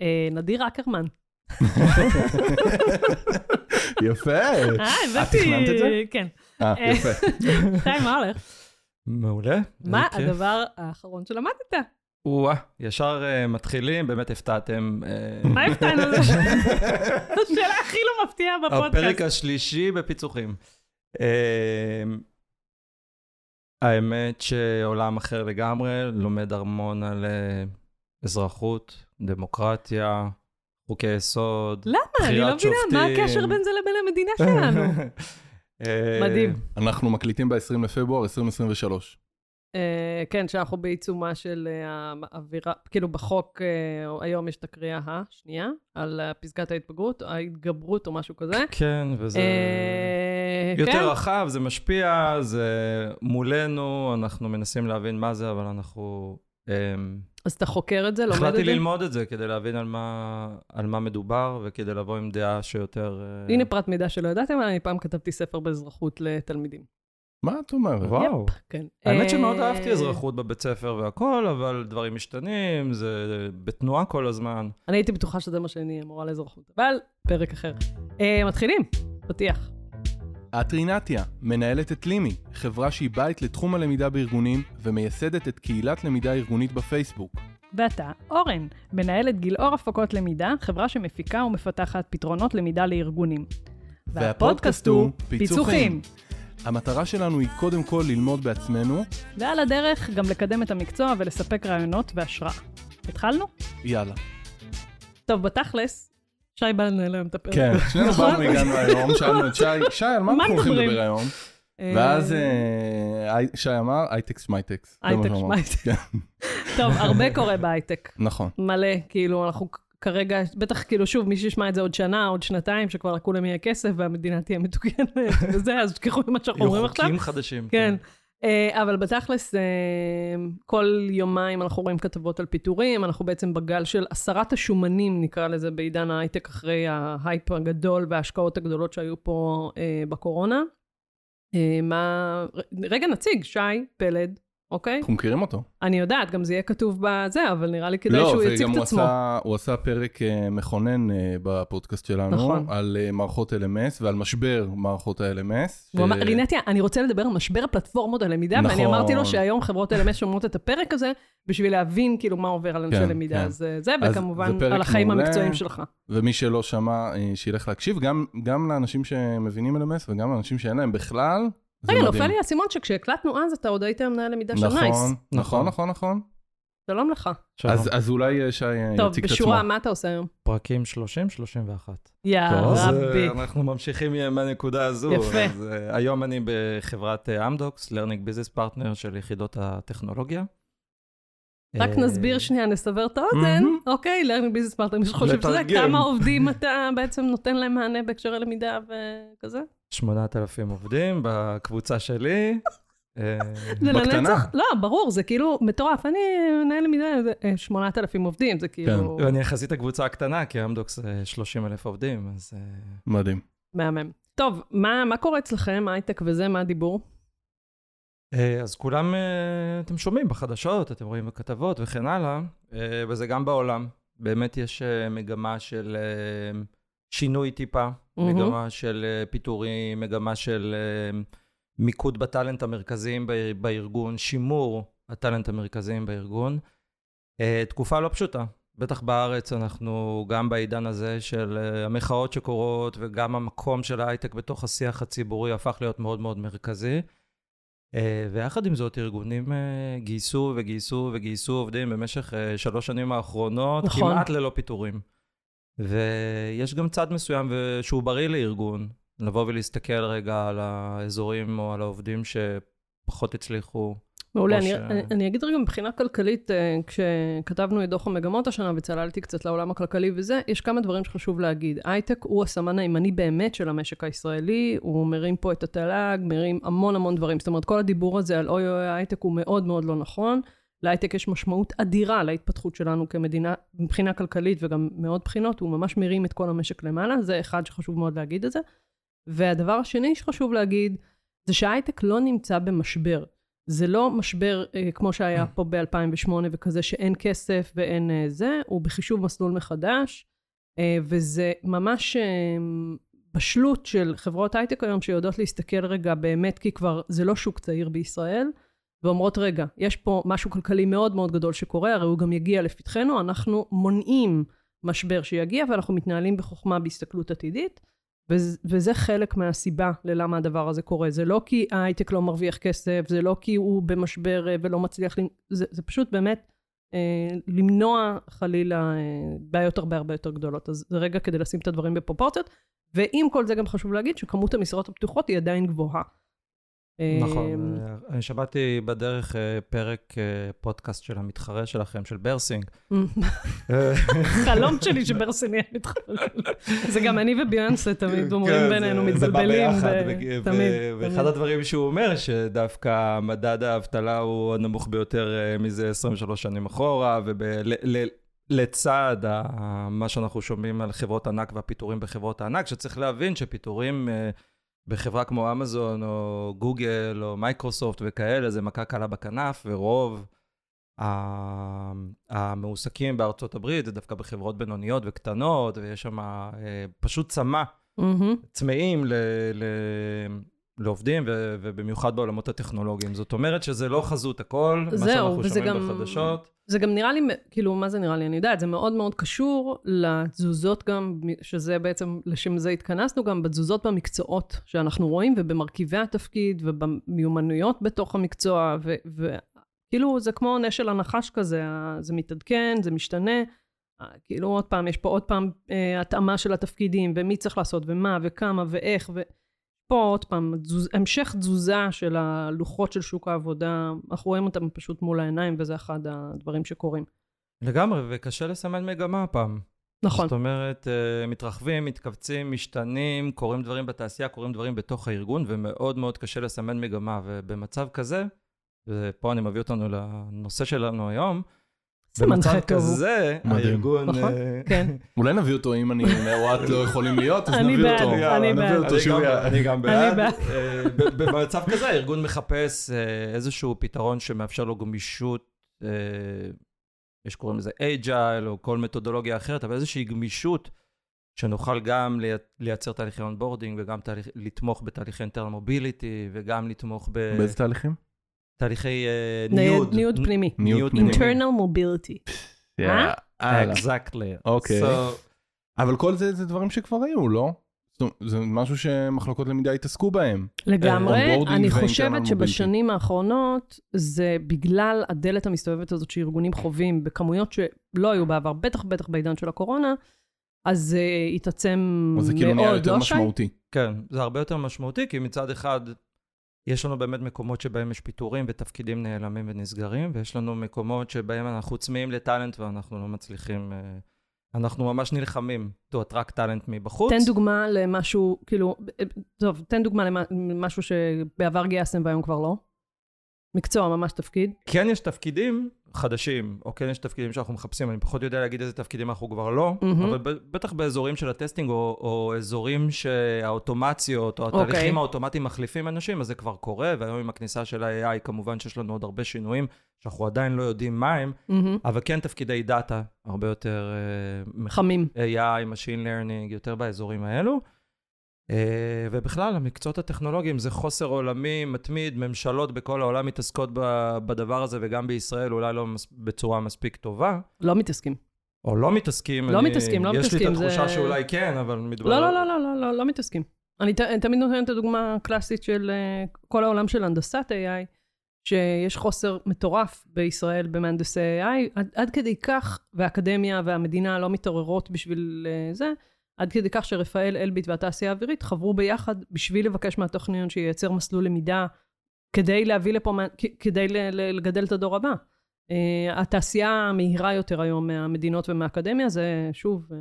אה, נדיר אקרמן. יפה. אה, את הבאתי... תכננת את זה? כן. אה, יפה. חיים, מה הולך? מעולה. מה. הדבר האחרון שלמדת? או-אה, ישר אה, מתחילים, באמת הפתעתם. אה, מה הפתענו? זו השאלה הכי לא מפתיעה בפודקאסט. הפרק השלישי בפיצוחים. אה, האמת שעולם אחר לגמרי, לומד המון על אה, אזרחות, דמוקרטיה, חוקי יסוד, למה? אני לא מבינה, מה. הקשר בין זה לבין המדינה שלנו? אה, מדהים. אנחנו מקליטים ב-20 לפברואר 2023. אה, כן, שאנחנו בעיצומה של אה, האווירה, כאילו בחוק, אה, היום יש את הקריאה השנייה, על פסקת ההתבגרות, ההתגברות או משהו כזה. כן, וזה כן. יותר רחב, זה משפיע, זה מולנו, אנחנו מנסים להבין מה זה, אבל אנחנו... אה, אז אתה חוקר את זה, לומד את החלטתי זה? ללמוד את זה כדי להבין על מה, על מה מדובר וכדי לבוא עם דעה שיותר... אה, הנה פרט מידע שלא ידעתם, אני פעם כתבתי ספר באזרחות לתלמידים. מה את אומרת? וואו. כן. האמת שמאוד אה, אהבתי אזרחות בבית ספר והכל, אבל דברים משתנים, זה בתנועה כל הזמן. אני הייתי בטוחה שזה מה שאני אמורה לאזרחות, אבל פרק אחר. אה, מתחילים, פתיח. את רינתיה, מנהלת את לימי, חברה שהיא בית לתחום הלמידה בארגונים ומייסדת את קהילת למידה ארגונית בפייסבוק. ואתה, אורן, מנהלת גילאור הפקות למידה, חברה שמפיקה ומפתחת פתרונות למידה לארגונים. והפודקאסט הוא פיצוחים. המטרה שלנו היא קודם כל ללמוד בעצמנו, ועל הדרך גם לקדם את המקצוע ולספק רעיונות והשראה. התחלנו? יאללה. טוב, בתכלס, שי בא לנהל היום את הפרק. כן, שנינו נכון? באנו הגענו היום, שאלנו את שי, שי, על מה אנחנו הולכים? לדבר היום? אה, ואז אה, שי אמר, הייטק שמייטק. זה מה הייטק, שהוא אמר. שמייטק. כן, טוב, הרבה קורה בהייטק. נכון. מלא, כאילו, אנחנו כרגע, בטח, כאילו, שוב, מי שישמע את זה עוד שנה, עוד שנתיים, שכבר לכולם יהיה כסף והמדינה תהיה מתוקנת וזה, אז תשכחו ממה שאנחנו יהיו אומרים עכשיו. חוקים חדשים. כן. אה, אבל בתכלס, אה, כל יומיים אנחנו רואים כתבות על פיטורים, אנחנו בעצם בגל של הסרת השומנים, נקרא לזה, בעידן ההייטק, אחרי ההייפ הגדול וההשקעות הגדולות שהיו פה אה, בקורונה. מה... רגע, נציג, שי פלד, אוקיי? אנחנו מכירים אותו. אני יודעת, גם זה יהיה כתוב בזה, אבל נראה לי כדאי לא, שהוא יציג וגם את הוא עצמו. עשה- הוא עשה פרק אה, מכונן אה, בפודקאסט שלנו, נכון. על אה, מערכות LMS ועל משבר מערכות ה-LMS. הוא אמר, רינתיה, אני רוצה לדבר על משבר הפלטפורמות הלמידה, ואני נכון. אמרתי לו שהיום חברות LMS שומעות את הפרק הזה, בשביל להבין כאילו מה עובר על אנשי כן, למידה. כן. אז זה, וכמובן זה על החיים מעולה. המקצועיים שלך. ומי שלא שמע, שילך להקשיב, גם, גם לאנשים שמבינים LMS וגם לאנשים שאין להם בכלל. רגע. נופל לי האסימון שכשהקלטנו אז, אתה עוד היית מנהל למידה של נכון, nice. נכון, נכון, נכון. שלום לך. שלום. אז, אז אולי אה, שי אה, טוב, יציג את עצמו. בשורה, מה אתה עושה היום? פרקים 30-31. יא אז אה, רבי. אנחנו ממשיכים מהנקודה הזו. יפה. אז, אה, היום אני בחברת אה, אמדוקס, Learning Business Partner של יחידות הטכנולוגיה. רק אה, נסביר שנייה, נסבר את האוזן. אוקיי, learning business partner, מי שחושב שזה. כמה עובדים אתה בעצם נותן להם מענה בהקשרי למידה וכזה? 8,000 עובדים בקבוצה שלי. אה, זה בקטנה. לנצח, לא, ברור, זה כאילו מטורף. אני מנהל למידה, זה אה, 8,000 עובדים, זה כאילו ואני יחסית הקבוצה הקטנה, כי אמדוקס 30,000 עובדים, אז... אה, מדהים. מהמם. טוב, מה מה קורה אצלכם, הייטק וזה, מה הדיבור? אז כולם, אתם שומעים בחדשות, אתם רואים בכתבות וכן הלאה, אה, וזה גם בעולם. באמת יש מגמה של שינוי טיפה, מהמם. מגמה של אה, פיטורים, מגמה של אה, מיקוד בטאלנט המרכזיים בארגון, שימור הטאלנט המרכזיים בארגון. אה, תקופה לא פשוטה. בטח בארץ אנחנו גם בעידן הזה של המחאות שקורות וגם המקום של ההייטק בתוך השיח הציבורי הפך להיות מאוד מאוד מרכזי. ויחד עם זאת, ארגונים גייסו וגייסו וגייסו עובדים במשך שלוש שנים האחרונות, נכון. כמעט ללא פיטורים. ויש גם צד מסוים שהוא בריא לארגון, לבוא ולהסתכל רגע על האזורים או על העובדים שפחות הצליחו. מעולה, אני, ש- אני, אני אגיד רגע מבחינה כלכלית, אה, כשכתבנו את דוח המגמות השנה וצללתי קצת לעולם הכלכלי וזה, יש כמה דברים שחשוב להגיד. הייטק הוא הסמן הימני באמת של המשק הישראלי, הוא מרים פה את התל"ג, מרים המון המון דברים. זאת אומרת, כל הדיבור הזה על אוי אוי הייטק הוא מאוד מאוד לא נכון. להייטק יש משמעות אדירה להתפתחות שלנו כמדינה, מבחינה כלכלית וגם מעוד בחינות, הוא ממש מרים את כל המשק למעלה, זה אחד שחשוב מאוד להגיד את זה. והדבר השני שחשוב להגיד, זה שההייטק לא נמצא במשבר. זה לא משבר אה, כמו שהיה פה ב-2008 וכזה שאין כסף ואין אה, זה, הוא בחישוב מסלול מחדש, אה, וזה ממש אה, בשלות של חברות הייטק היום שיודעות להסתכל רגע באמת, כי כבר זה לא שוק צעיר בישראל, ואומרות, רגע, יש פה משהו כלכלי מאוד מאוד גדול שקורה, הרי הוא גם יגיע לפתחנו, אנחנו מונעים משבר שיגיע, ואנחנו מתנהלים בחוכמה בהסתכלות עתידית, וזה, וזה חלק מהסיבה ללמה הדבר הזה קורה. זה לא כי ההייטק לא מרוויח כסף, זה לא כי הוא במשבר אה, ולא מצליח, זה, זה פשוט באמת אה, למנוע חלילה אה, בעיות הרבה הרבה יותר גדולות. אז זה רגע כדי לשים את הדברים בפרופורציות, ועם כל זה גם חשוב להגיד שכמות המשרות הפתוחות היא עדיין גבוהה. נכון, אה, אני שמעתי בדרך אה, פרק אה, פודקאסט של המתחרה שלכם, של ברסין. חלום שלי שברסין יהיה מתחרה. זה גם אני וביאנסה תמיד אומרים כן, בינינו, מתבלבלים. תמיד. ואחד הדברים שהוא אומר, שדווקא מדד האבטלה הוא הנמוך ביותר מזה 23 שנים אחורה, ולצד מה שאנחנו שומעים על חברות ענק והפיטורים בחברות הענק, שצריך להבין שפיטורים... בחברה כמו אמזון, או גוגל, או מייקרוסופט וכאלה, זה מכה קלה בכנף, ורוב המועסקים בארצות הברית זה דווקא בחברות בינוניות וקטנות, ויש שם אה, פשוט צמא, mm-hmm. צמאים ל... ל... לעובדים, ו- ובמיוחד בעולמות הטכנולוגיים. זאת אומרת שזה לא חזות הכל, מה שאנחנו שומעים גם, בחדשות. זה גם נראה לי, כאילו, מה זה נראה לי? אני יודעת, זה מאוד מאוד קשור לתזוזות גם, שזה בעצם, לשם זה התכנסנו גם, בתזוזות במקצועות שאנחנו רואים, ובמרכיבי התפקיד, ובמיומנויות בתוך המקצוע, וכאילו, זה כמו נשל הנחש כזה, זה מתעדכן, זה משתנה. כאילו, עוד פעם, יש פה עוד פעם אה, התאמה של התפקידים, ומי צריך לעשות, ומה, וכמה, ואיך, ו... פה עוד פעם, תזוז, המשך תזוזה של הלוחות של שוק העבודה, אנחנו רואים אותם פשוט מול העיניים, וזה אחד הדברים שקורים. לגמרי, וקשה לסמן מגמה הפעם. נכון. זאת אומרת, אה, מתרחבים, מתכווצים, משתנים, קורים דברים בתעשייה, קורים דברים בתוך הארגון, ומאוד מאוד קשה לסמן מגמה. ובמצב כזה, ופה אני מביא אותנו לנושא שלנו היום, במצב כזה, הארגון... נכון, אה, כן. אולי נביא אותו אם אני או את לא יכולים להיות, אז נביא אותו. אני בעד, אני גם בעד. אה, במצב כזה, הארגון מחפש אה, איזשהו פתרון שמאפשר לו גמישות, יש קוראים לזה Agile, או כל מתודולוגיה אחרת, אבל איזושהי גמישות שנוכל גם לייצר תהליכי onboarding, וגם לתמוך בתהליכי אינטרנל מוביליטי, וגם לתמוך ב... באיזה תהליכים? תהליכי ניוד. ניוד פנימי. ניוד פנימי. internal mobility. אה? exactly. אוקיי. אבל כל זה זה דברים שכבר היו, לא? זה משהו שמחלקות למידה התעסקו בהם. לגמרי. אני חושבת שבשנים האחרונות, זה בגלל הדלת המסתובבת הזאת שארגונים חווים בכמויות שלא היו בעבר, בטח בטח בעידן של הקורונה, אז זה התעצם מאוד, לא שי? זה כאילו נהיה יותר משמעותי. כן, זה הרבה יותר משמעותי, כי מצד אחד יש לנו באמת מקומות שבהם יש פיטורים ותפקידים נעלמים ונסגרים, ויש לנו מקומות שבהם אנחנו צמאים לטאלנט ואנחנו לא מצליחים, אה, אנחנו ממש נלחמים to attract טאלנט מבחוץ. תן דוגמה למשהו, כאילו, אה, טוב, תן דוגמה למשהו שבעבר גייסתם והיום כבר לא. מקצוע, ממש תפקיד. כן יש תפקידים חדשים, או כן יש תפקידים שאנחנו מחפשים, אני פחות יודע להגיד איזה תפקידים אנחנו כבר לא, mm-hmm. אבל בטח באזורים של הטסטינג, או, או אזורים שהאוטומציות, או אוקיי. התהליכים okay. האוטומטיים מחליפים אנשים, אז זה כבר קורה, והיום עם הכניסה של ה-AI, כמובן שיש לנו עוד הרבה שינויים, שאנחנו עדיין לא יודעים מה הם, mm-hmm. אבל כן תפקידי דאטה, הרבה יותר... אה, חמים. AI, Machine Learning, יותר באזורים האלו. אה, ובכלל, המקצועות הטכנולוגיים זה חוסר עולמי מתמיד, ממשלות בכל העולם מתעסקות בדבר הזה, וגם בישראל אולי לא בצורה מספיק טובה. לא מתעסקים. או לא מתעסקים. לא אני, מתעסקים, לא יש מתעסקים. יש לי את התחושה זה... שאולי כן, אבל מתברר... לא, לא, לא, לא, לא, לא, לא מתעסקים. אני ת, תמיד נותנת את הדוגמה הקלאסית של uh, כל העולם של הנדסת AI, שיש חוסר מטורף בישראל במהנדסי AI, עד, עד כדי כך, והאקדמיה והמדינה לא מתעוררות בשביל uh, זה, עד כדי כך שרפאל אלביט והתעשייה האווירית חברו ביחד בשביל לבקש מהטכניון שייצר מסלול למידה כדי להביא לפה, כדי לגדל את הדור הבא. Uh, התעשייה המהירה יותר היום מהמדינות ומהאקדמיה זה שוב uh,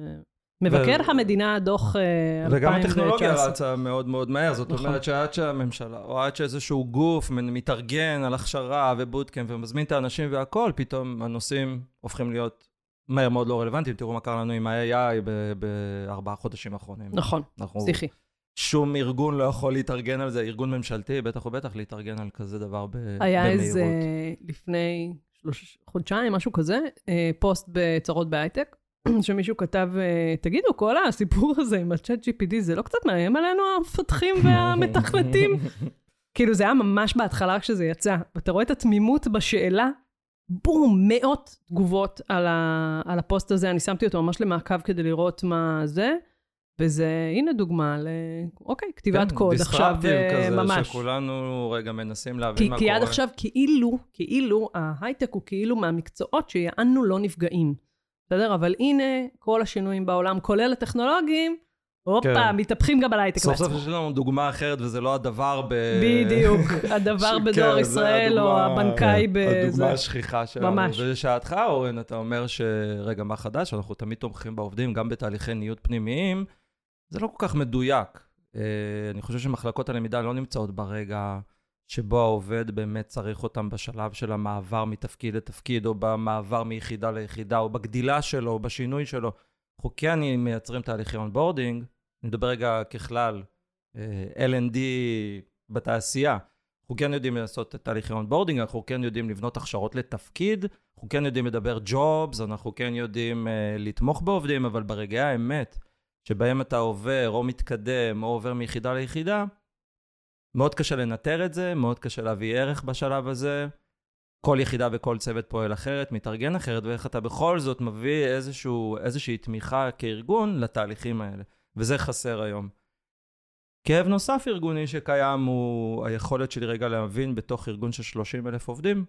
מבקר ו... המדינה דוח uh, אה, 2019. וגם הטכנולוגיה רצה מאוד מאוד מהר, זאת נכון. אומרת שעד שהממשלה, או עד שאיזשהו גוף מתארגן על הכשרה ובוטקאמפ ומזמין את האנשים והכול, פתאום הנושאים הופכים להיות מהר מאוד לא רלוונטיים, תראו מה קרה לנו עם ה-AI בארבעה חודשים האחרונים. נכון, שיחי. שום ארגון לא יכול להתארגן על זה, ארגון ממשלתי, בטח ובטח להתארגן על כזה דבר ב- במהירות. היה איזה, לפני שלוש, חודשיים, משהו כזה, אה, פוסט בצרות בהייטק, שמישהו כתב, אה, תגידו, כל הסיפור הזה עם ה-chat GPD, זה לא קצת מאיים עלינו, המפתחים והמתכנתים? כאילו, זה היה ממש בהתחלה כשזה יצא. ואתה רואה את התמימות בשאלה, בום, מאות תגובות על, ה, על הפוסט הזה. אני שמתי אותו ממש למעקב כדי לראות מה זה. וזה, הנה דוגמה ל... אוקיי, כתיבת כן, קוד עכשיו, אה, כזה, ממש. שכולנו רגע מנסים להבין כי, מה כי קורה. עד עכשיו כאילו, כאילו, ההייטק הוא כאילו מהמקצועות שיענו לא נפגעים. בסדר? אבל הנה, כל השינויים בעולם, כולל הטכנולוגיים, הופה, כן. מתהפכים גם על ההייטק סוף סוף בעצמו. יש לנו דוגמה אחרת, וזה לא הדבר ב... בדיוק, הדבר ש- בדואר כן, ישראל, או הדוגמה- הבנקאי כן, בזה. הדוגמה השכיחה שלנו. ממש. ולשעתך, אורן, אתה אומר שרגע, מה חדש? אנחנו תמיד תומכים בעובדים, גם בתהליכי ניוד פנימיים. זה לא כל כך מדויק. אה, אני חושב שמחלקות הלמידה לא נמצאות ברגע שבו העובד באמת צריך אותם בשלב של המעבר מתפקיד לתפקיד, או במעבר מיחידה ליחידה, או בגדילה שלו, או בשינוי שלו. אנחנו כן מייצרים תהליכי onboarding, אני מדבר רגע ככלל, אה, L&D בתעשייה. אנחנו כן יודעים לעשות את תהליכי onboarding, אנחנו כן יודעים לבנות הכשרות לתפקיד, אנחנו כן יודעים לדבר ג'ובס, אנחנו כן יודעים אה, לתמוך בעובדים, אבל ברגעי האמת, שבהם אתה עובר או מתקדם או עובר מיחידה ליחידה, מאוד קשה לנטר את זה, מאוד קשה להביא ערך בשלב הזה. כל יחידה וכל צוות פועל אחרת, מתארגן אחרת, ואיך אתה בכל זאת מביא איזשהו, איזושהי תמיכה כארגון לתהליכים האלה. וזה חסר היום. כאב נוסף ארגוני שקיים הוא היכולת שלי רגע להבין בתוך ארגון של 30 אלף עובדים,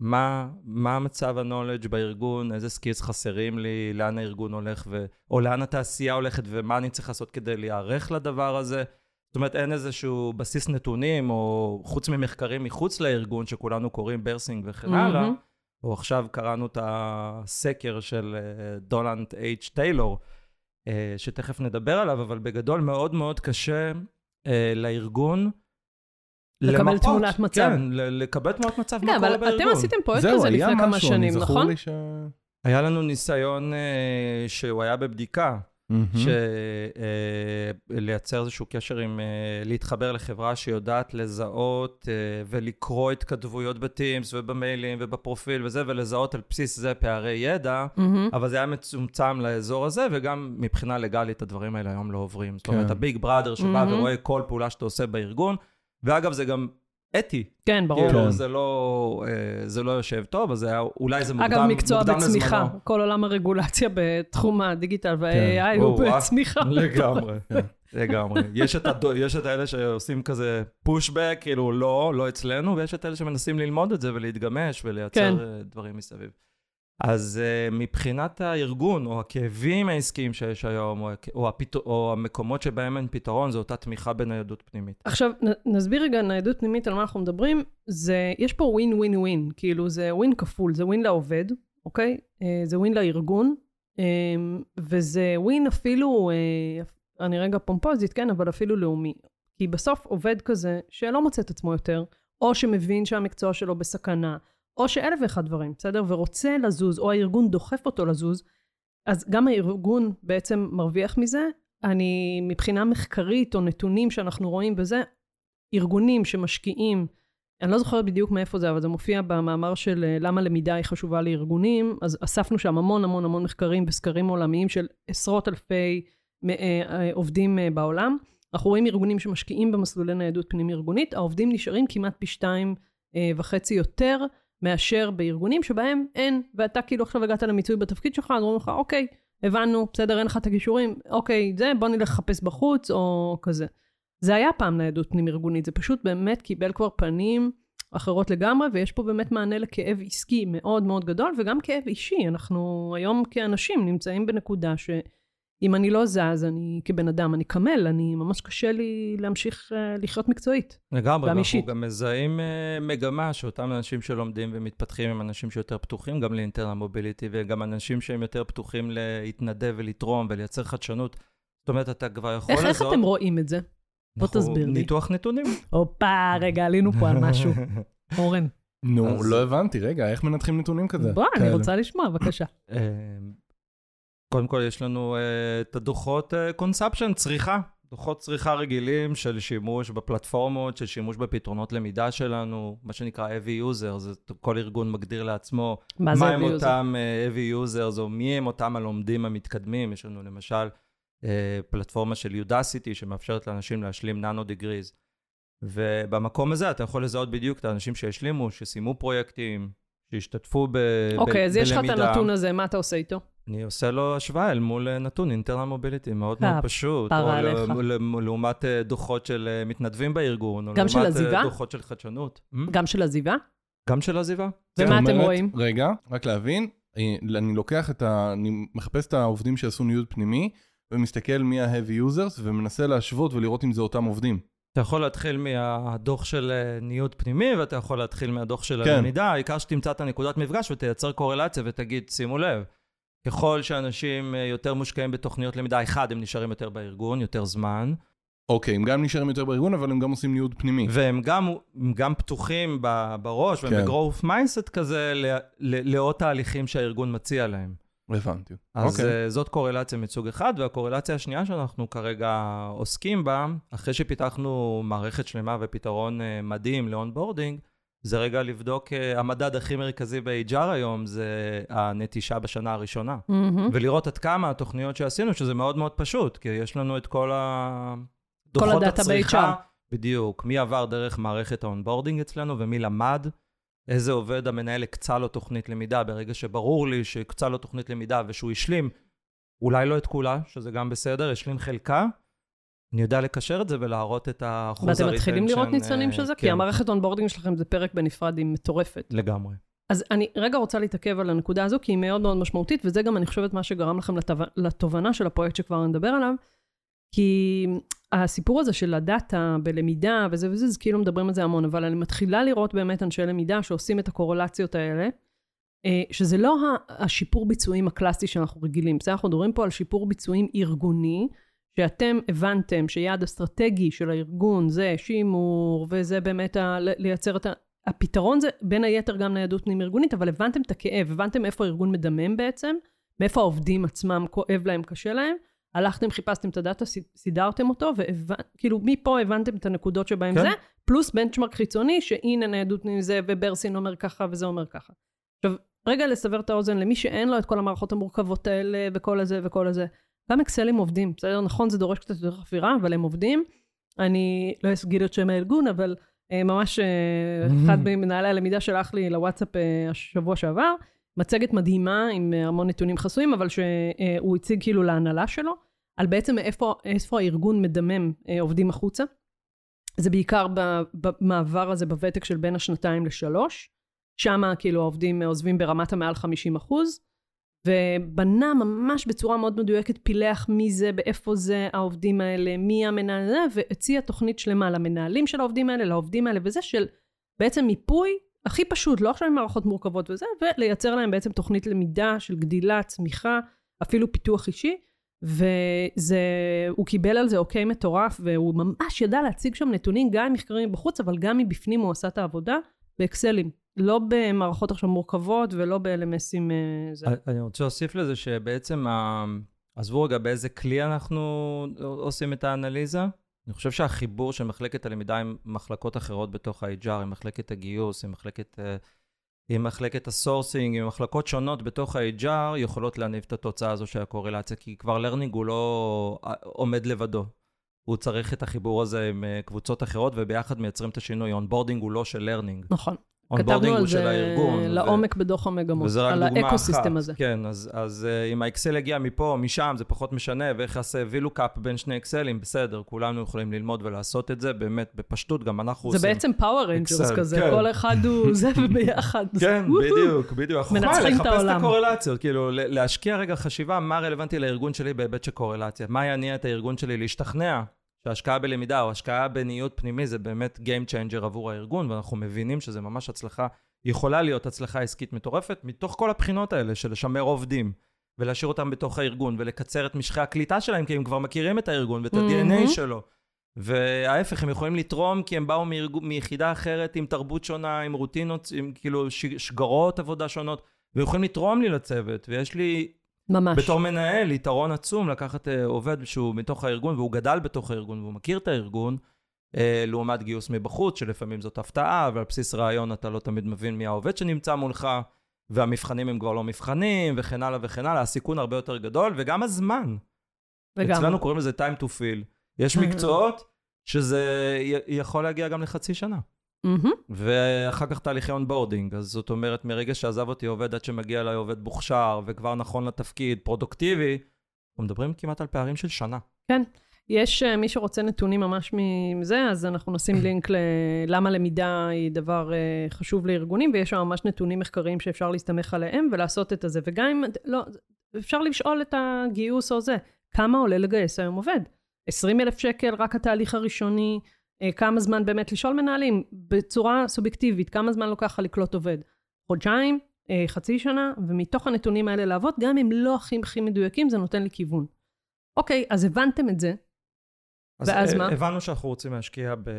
מה, מה מצב ה-knowledge בארגון, איזה skills חסרים לי, לאן הארגון הולך, ו... או לאן התעשייה הולכת, ומה אני צריך לעשות כדי להיערך לדבר הזה. זאת אומרת, אין איזשהו בסיס נתונים, או חוץ ממחקרים מחוץ לארגון, שכולנו קוראים ברסין וכן מהמם. הלאה, או עכשיו קראנו את הסקר של דולנט H. טיילור, שתכף נדבר עליו, אבל בגדול מאוד מאוד קשה אה, לארגון לקבל למפות, תמונת מצב. כן, ל- לקבל תמונת מצב מה רגע, קורה אבל בארגון. אתם עשיתם פרויקט זהו, כזה היה לפני כמה משהו, אני שנים, זכור נכון? לי ש... היה לנו ניסיון אה, שהוא היה בבדיקה, מהמם. שלייצר איזשהו קשר עם, אה, להתחבר לחברה שיודעת לזהות אה, ולקרוא התכתבויות בטימס ובמיילים ובפרופיל וזה, ולזהות על בסיס זה פערי ידע, מהמם. אבל זה היה מצומצם לאזור הזה, וגם מבחינה לגאלית הדברים האלה היום לא עוברים. זאת כן. אומרת, הביג בראדר שבא מהמם. ורואה כל פעולה שאתה עושה בארגון, ואגב, זה גם אתי. כן, ברור. כאילו, כן. זה לא, אה, זה לא יושב טוב, אז זה היה, אולי זה מוקדם, אגב, מקצוע מוקדם בצמיחה. לזמנו. כל עולם הרגולציה בתחום הדיגיטל וה-AI הוא או, אה, בצמיחה. לגמרי, כן. לגמרי. יש את, הדו, יש את האלה שעושים כזה פושבק, כאילו לא, לא אצלנו, ויש את אלה שמנסים ללמוד את זה ולהתגמש ולייצר כן. כן. דברים מסביב. אז uh, מבחינת הארגון, או הכאבים העסקיים שיש היום, או, או, הפת... או המקומות שבהם אין פתרון, זו אותה תמיכה בניידות פנימית. עכשיו, נ- נסביר רגע ניידות פנימית על מה אנחנו מדברים. זה, יש פה ווין ווין ווין, כאילו זה ווין כפול, זה ווין לעובד, אוקיי? אה, זה ווין לארגון, אה, וזה ווין אפילו, אה, אני רגע פומפוזית, כן, אבל אפילו לאומי. כי בסוף עובד כזה שלא מוצא את עצמו יותר, או שמבין שהמקצוע שלו בסכנה, או שאלף ואחד דברים, בסדר? ורוצה לזוז, או הארגון דוחף אותו לזוז, אז גם הארגון בעצם מרוויח מזה. אני, מבחינה מחקרית או נתונים שאנחנו רואים בזה, ארגונים שמשקיעים, אני לא זוכרת בדיוק מאיפה זה, אבל זה מופיע במאמר של אה, למה למידה היא חשובה לארגונים, אז אספנו שם המון המון המון מחקרים בסקרים עולמיים של עשרות אלפי אה, אה, עובדים בעולם. אנחנו רואים ארגונים שמשקיעים במסלולי ניידות פנים ארגונית, העובדים נשארים כמעט פי שתיים וחצי יותר מאשר בארגונים שבהם אין, ואתה כאילו עכשיו הגעת למיצוי בתפקיד שלך, אז אומרים לך, אוקיי, הבנו, בסדר, אין לך את הכישורים, אוקיי, זה, בוא נלך לחפש בחוץ, או כזה. זה היה פעם ניידות פנים ארגונית, זה פשוט באמת קיבל כבר פנים אחרות לגמרי, ויש פה באמת מענה לכאב עסקי מאוד מאוד גדול, וגם כאב אישי. אנחנו היום כאנשים נמצאים בנקודה שאם אני לא זז, אני כבן אדם, אני קמל, אני ממש קשה לי להמשיך אה, לחיות מקצועית. לגמרי, גם ואנחנו אישית. גם מזהים uh, מגמה שאותם אנשים שלומדים ומתפתחים הם אנשים שיותר פתוחים גם לאינטרנל מוביליטי, וגם אנשים שהם יותר פתוחים להתנדב ולתרום ולייצר חדשנות. זאת אומרת, אתה כבר יכול איך, איך לזהות... אתם רואים את זה? בוא אנחנו- תסביר לי. ניתוח נתונים. הופה, רגע, עלינו פה על משהו. אורן, נו, אז- לא הבנתי, רגע, איך מנתחים נתונים כזה? בוא, אני? רוצה לשמוע, בבקשה. אה, קודם כל, יש לנו אה, את הדוחות קונספשן, צריכה. דוחות צריכה רגילים של שימוש בפלטפורמות, של שימוש בפתרונות למידה שלנו, מה שנקרא heavy users, זה כל ארגון מגדיר לעצמו. מה זה מה heavy הם user? אותם אה, heavy users, או מי הם אותם הלומדים המתקדמים. יש לנו למשל אה, פלטפורמה של יודסיטי, שמאפשרת לאנשים להשלים ננו דיגריז. ובמקום הזה אתה יכול לזהות בדיוק את האנשים שהשלימו, שסיימו פרויקטים, שהשתתפו ב- ב- אוקיי, אז יש לך את בלמידה. הנתון הזה, מה אתה עושה איתו? אני עושה לו השוואה אל מול אה, נתון אינטרנל מוביליטי, מאוד אה, מאוד פשוט. פרה או ל- לעומת אה, דוחות של אה, מתנדבים בארגון, או גם של לעומת אה? דוחות של חדשנות. Hmm? גם של עזיבה? גם של עזיבה. ומה אתם אומרת, רואים? רגע, רק להבין, אה, אני לוקח את ה... אני מחפש את העובדים שעשו ניוד פנימי, ומסתכל מי ה-heavy users, ומנסה להשוות ולראות אם זה אותם עובדים. אתה יכול להתחיל מהדוח של אה, ניוד פנימי, ואתה יכול להתחיל מהדוח של כן. הלמידה, העיקר שתמצא את הנקודת מפגש ותייצר קורלציה ותגיד, שימו לב, ככל שאנשים אה, יותר מושקעים בתוכניות למידה, אחד, הם נשארים יותר בארגון, יותר זמן, אוקיי, הם גם נשארים יותר בארגון, אבל הם גם עושים ניוד פנימי. והם גם, גם פתוחים בראש, והם כן. ב-growth mindset כזה, לעוד תהליכים שהארגון מציע להם. הבנתי. אז אוקיי. okay. זאת קורלציה מסוג אחד, והקורלציה השנייה שאנחנו כרגע עוסקים בה, אחרי שפיתחנו מערכת שלמה ופתרון אה, מדהים ל onboarding, זה רגע לבדוק, אה, המדד הכי מרכזי ב-HR היום זה הנטישה בשנה הראשונה. מהמם. ולראות עד כמה התוכניות שעשינו, שזה מאוד מאוד פשוט, כי יש לנו את כל הדוחות כל הצריכה. ב-HR. בדיוק, מי עבר דרך מערכת ה onboarding אצלנו ומי למד, איזה עובד המנהל הקצה לו תוכנית למידה, ברגע שברור לי שהקצה לו תוכנית למידה ושהוא השלים, אולי לא את כולה, שזה גם בסדר, השלים חלקה, אני יודע לקשר את זה ולהראות את האחוז ואת ה retention. מתחילים לראות ניצנים אה, של זה? כן, כי המערכת onboarding שלכם זה פרק בנפרד, היא מטורפת. לגמרי. אז אני רגע רוצה להתעכב על הנקודה הזו, כי היא מאוד מאוד משמעותית, וזה גם, אני חושבת, מה שגרם לכם לתו... לתובנה של הפרויקט שכבר נדבר עליו, כי הסיפור הזה של הדאטה בלמידה וזה וזה, זה כאילו מדברים על זה המון, אבל אני מתחילה לראות באמת אנשי למידה שעושים את הקורלציות האלה, אה, שזה לא השיפור ביצועים הקלאסי שאנחנו רגילים. בסדר, אנחנו מדברים פה על שיפור ביצועים ארגוני, שאתם הבנתם שיעד אסטרטגי של הארגון זה שימור, וזה באמת ה- לייצר את ה... הפתרון זה בין היתר גם ניידות פנים-ארגונית, אבל הבנתם את הכאב, הבנתם איפה הארגון מדמם בעצם, מאיפה העובדים עצמם כואב להם, קשה להם, הלכתם, חיפשתם את הדאטה, סידרתם אותו, וכאילו מפה הבנתם את הנקודות שבהם כן. זה, פלוס בנצ'מרק חיצוני, שהנה ניידות פנים זה, וברסין אומר ככה, וזה אומר ככה. עכשיו, רגע לסבר את האוזן למי שאין לו את כל המערכות המורכבות האלה, וכל הזה וכל הזה. גם אקסלים עובדים, בסדר? נכון, זה דורש קצת יותר חפירה, אבל הם עובדים. אני לא אגיד את שם הארגון, אבל אה, ממש אה, אחד ממנהלי הלמידה שלח לי לוואטסאפ אה, השבוע שעבר, מצגת מדהימה עם המון נתונים חסויים, אבל שהוא הציג כאילו להנהלה שלו, על בעצם איפה, איפה הארגון מדמם עובדים החוצה. זה בעיקר במעבר הזה בוותק של בין השנתיים לשלוש. שם כאילו העובדים עוזבים ברמת המעל 50 אחוז, ובנה ממש בצורה מאוד מדויקת, פילח מי זה, באיפה זה העובדים האלה, מי המנהל הזה, והציע תוכנית שלמה למנהלים של העובדים האלה, לעובדים האלה, וזה של בעצם מיפוי הכי פשוט, לא עכשיו עם מערכות מורכבות וזה, ולייצר להם בעצם תוכנית למידה של גדילה, צמיחה, אפילו פיתוח אישי, וזה, הוא קיבל על זה אוקיי מטורף, והוא ממש ידע להציג שם נתונים, גם עם מחקרים בחוץ, אבל גם מבפנים הוא עשה את העבודה באקסלים. לא במערכות עכשיו מורכבות ולא ב-LMSים אה, זה. אני רוצה להוסיף לזה שבעצם, ה- עזבו רגע באיזה כלי אנחנו עושים את האנליזה. אני חושב שהחיבור של מחלקת הלמידה עם מחלקות אחרות בתוך ה-HR, עם מחלקת הגיוס, עם מחלקת, אה, עם מחלקת ה sourcing, עם מחלקות שונות בתוך ה-HR, יכולות להניב את התוצאה הזו של הקורלציה, כי כבר learning הוא לא אה, עומד לבדו. הוא צריך את החיבור הזה עם קבוצות אחרות, וביחד מייצרים את השינוי. onboarding הוא לא של learning. נכון. onboarding כתבנו הוא על של זה הארגון. ו- לעומק בדוח המגמות, וזה רק על. ה ecosystem הזה. כן, אז, אז אה, אם האקסל יגיע מפה משם, זה פחות משנה, ואיך יעשה VLOOKUP בין שני אקסלים, בסדר, כולנו יכולים ללמוד ולעשות את זה, באמת, בפשטות, גם אנחנו זה עושים. בעצם Power Rangers אקסל, כזה, כן. כל אחד הוא זה וביחד. כן. בדיוק, בדיוק. מנצחים את לחפש את העולם. הקורלציות, כאילו, להשקיע רגע חשיבה מה רלוונטי לארגון שלי בהיבט של קורלציה. מה יניע את הארגון שלי להשתכנע שהשקעה בלמידה או השקעה בניוד פנימי זה באמת Game Changer עבור הארגון, ואנחנו מבינים שזה ממש הצלחה, יכולה להיות הצלחה עסקית מטורפת, מתוך כל הבחינות האלה של לשמר עובדים. ולהשאיר אותם בתוך הארגון, ולקצר את משכי הקליטה שלהם, כי הם כבר מכירים את הארגון ואת ה-DNA מהמם. שלו. וההפך, הם יכולים לתרום כי הם באו מארגו, מיחידה אחרת עם תרבות שונה, עם רוטינות, עם כאילו ש, שגרות עבודה שונות, ויכולים לתרום לי לצוות, ויש לי ממש. בתור מנהל, יתרון עצום לקחת אה, עובד שהוא מתוך הארגון, והוא גדל בתוך הארגון, והוא מכיר את הארגון, אה, לעומת גיוס מבחוץ, שלפעמים זאת הפתעה, ועל בסיס רעיון אתה לא תמיד מבין מי העובד שנמצא מולך, והמבחנים הם כבר לא מבחנים, וכן הלאה וכן הלאה, הסיכון הרבה יותר גדול, וגם הזמן. לגמרי. אצלנו קוראים לזה time to fill. יש מקצועות שזה יכול להגיע גם לחצי שנה. מהמם. ואחר כך תהליכי onboarding, אז זאת אומרת, מרגע שעזב אותי עובד עד שמגיע אליי עובד מוכשר, וכבר נכון לתפקיד, פרודוקטיבי, אנחנו מדברים כמעט על פערים של שנה. יש אה, מי שרוצה נתונים ממש מזה, אז אנחנו נשים לינק ללמה למידה היא דבר אה, חשוב לארגונים, ויש שם ממש נתונים מחקריים שאפשר להסתמך עליהם ולעשות את הזה. וגם אם, לא, אפשר לשאול את הגיוס או זה, כמה עולה לגייס היום עובד? 20 אלף שקל, רק התהליך הראשוני, כמה זמן באמת לשאול מנהלים, בצורה סובייקטיבית, כמה זמן לוקח לך לקלוט עובד? חודשיים, אה, חצי שנה, ומתוך הנתונים האלה לעבוד, גם אם לא הכי הכי מדויקים, זה נותן לי כיוון. אוקיי, אז הבנתם את זה, אז ואז אה, מה? הבנו שאנחנו רוצים להשקיע ב...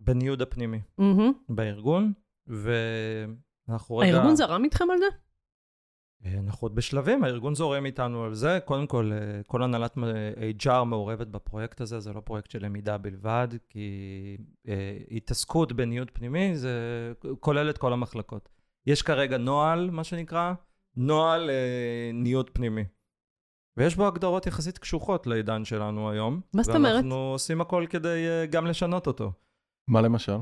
בניוד הפנימי מהמם. בארגון, ואנחנו רגע... הארגון זרם איתכם על זה? אה, אנחנו עוד בשלבים, הארגון זורם איתנו על זה. קודם כל, אה, כל הנהלת אה, HR מעורבת בפרויקט הזה, זה לא פרויקט של למידה בלבד, כי אה, התעסקות בניוד פנימי זה כולל את כל המחלקות. יש כרגע נוהל, מה שנקרא, נוהל אה, ניוד פנימי. ויש בו הגדרות יחסית קשוחות לעידן שלנו היום. מה זאת אומרת? ואנחנו עושים הכל כדי אה, גם לשנות אותו. מה למשל?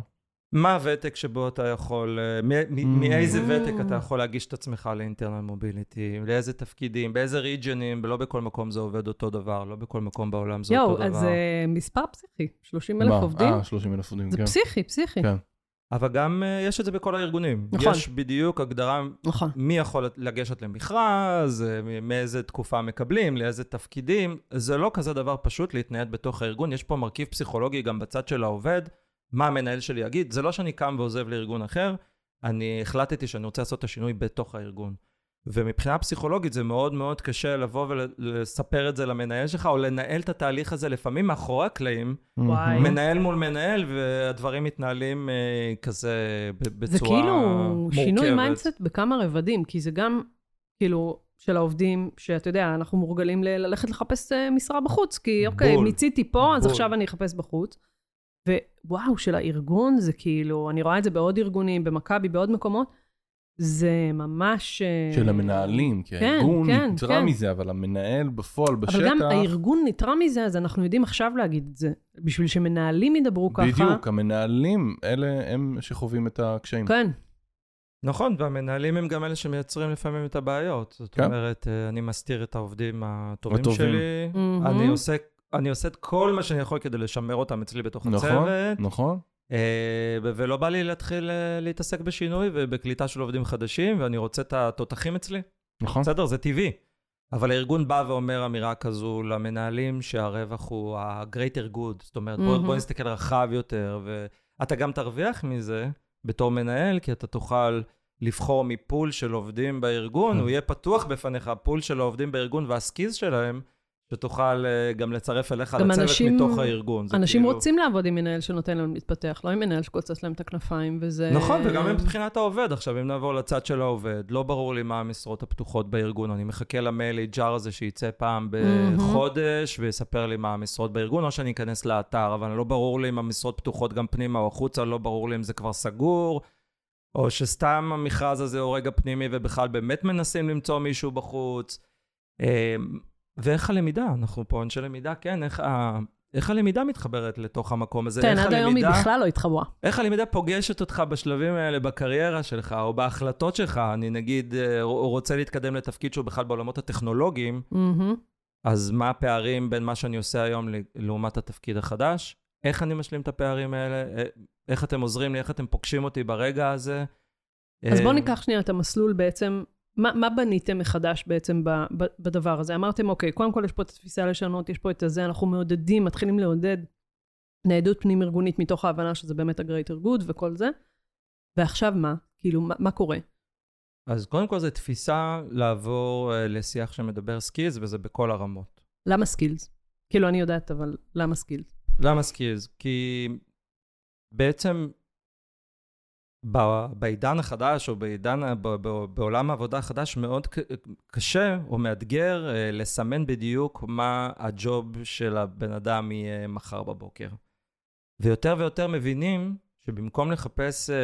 מה הוותק שבו אתה יכול, אה, Mm. מאיזה ותק אתה יכול להגיש את עצמך לאינטרנל מוביליטי, לאיזה תפקידים, באיזה ריג'נים, ולא בכל מקום זה עובד אותו דבר, לא בכל מקום בעולם זה אותו יואו, דבר. אז אה, מספר פסיכי, 30 אלף מה? עובדים? אה, 30 אלף עובדים, זה כן. פסיכי, פסיכי. כן. אבל גם אה, יש את זה בכל הארגונים. נכון. יש בדיוק הגדרה נכון. מי יכול לגשת למכרז, אה, מאיזה תקופה מקבלים, לאיזה תפקידים. זה לא כזה דבר פשוט להתנייד בתוך הארגון, יש פה מרכיב פסיכולוגי גם בצד של העובד, מה המנהל שלי יגיד. זה לא שאני קם ועוזב לארגון אחר, אני החלטתי שאני רוצה לעשות את השינוי בתוך הארגון. ומבחינה פסיכולוגית זה מאוד מאוד קשה לבוא ולספר את זה למנהל שלך, או לנהל את התהליך הזה לפעמים מאחורי הקלעים, וואי. מנהל מול מנהל, והדברים מתנהלים אה, כזה בצורה זה כאילו מורכבת. שינוי mindset בכמה רבדים, כי זה גם, כאילו, של העובדים, שאתה יודע, אנחנו מורגלים ללכת לחפש אה, משרה בחוץ, כי אוקיי, בול. מיציתי פה, אז בול. עכשיו אני אחפש בחוץ. ווואו, של הארגון, זה כאילו, אני רואה את זה בעוד ארגונים, במכבי, בעוד מקומות, זה ממש... אה, של המנהלים, כי כן, הארגון כן, נתרע כן. מזה, אבל המנהל בפועל, בשטח... אבל גם הארגון נתרע מזה, אז אנחנו יודעים עכשיו להגיד את זה. בשביל שמנהלים ידברו ככה. בדיוק, המנהלים, אלה הם שחווים את הקשיים. כן. נכון, והמנהלים הם גם אלה שמייצרים לפעמים את הבעיות. זאת כן. אומרת, אה, אני מסתיר את העובדים הטובים הטובים. שלי, מהמם. אני עושה, אני עושה את כל מה שאני יכול כדי לשמר אותם אצלי בתוך נכון, הצוות, נכון. אה, ו- ולא בא לי להתחיל אה, להתעסק בשינוי ובקליטה של עובדים חדשים, ואני רוצה את התותחים אצלי. נכון. בסדר, זה טבעי. אבל הארגון בא ואומר אמירה כזו למנהלים שהרווח הוא ה-greater good, זאת אומרת, בוא, מהמם. בוא נסתכל רחב יותר, ואתה גם תרוויח מזה בתור מנהל, כי אתה תוכל לבחור מפול של עובדים בארגון, כן. הוא יהיה פתוח בפניך, פול של העובדים בארגון והסקיז שלהם, שתוכל אה, גם לצרף אליך גם לצוות אנשים- מתוך הארגון. אנשים כאילו- רוצים לעבוד עם מנהל שנותן להם להתפתח, לא עם מנהל שקוצץ להם את הכנפיים, וזה... נכון, וגם מבחינת העובד. עכשיו, אם נעבור לצד של העובד, לא ברור לי מה המשרות הפתוחות בארגון. אני מחכה למייל HR הזה שייצא פעם בחודש, ויספר לי מה המשרות בארגון, או שאני אכנס לאתר, אבל לא ברור לי אם המשרות פתוחות גם פנימה או החוצה, לא ברור לי אם זה כבר סגור, או שסתם המכרז הזה הוא רגע פנימי, ובכלל באמת מנסים למצוא מישהו בחוץ. אה, ואיך הלמידה? אנחנו פה אנשי למידה, כן, איך ה... איך הלמידה מתחברת לתוך המקום הזה? כן, עד היום היא בכלל לא התחברה. איך הלמידה פוגשת אותך בשלבים האלה בקריירה שלך, או בהחלטות שלך? אני נגיד אה, רוצה להתקדם לתפקיד שהוא בכלל בעולמות הטכנולוגיים, מהמם. אז מה הפערים בין מה שאני עושה היום לעומת התפקיד החדש? איך אני משלים את הפערים האלה? אה, איך אתם עוזרים לי? איך אתם פוגשים אותי ברגע הזה? אז אה, בואו ניקח שנייה את המסלול בעצם, מה, מה בניתם מחדש בעצם ב, ב, בדבר הזה? אמרתם, אוקיי, קודם כל יש פה את התפיסה לשנות, יש פה את הזה, אנחנו מעודדים, מתחילים לעודד ניידות פנים-ארגונית מתוך ההבנה שזה באמת ה-greater good וכל זה, ועכשיו מה? כאילו, מה, מה קורה? אז קודם כל זו תפיסה לעבור אה, לשיח שמדבר skills, וזה בכל הרמות. למה skills? כאילו, אני יודעת, אבל למה skills? למה skills? כי בעצם בעידן החדש, או בעידן, בעולם העבודה החדש, מאוד קשה או מאתגר אה, לסמן בדיוק מה הג'וב של הבן אדם יהיה מחר בבוקר. ויותר ויותר מבינים שבמקום לחפש אה,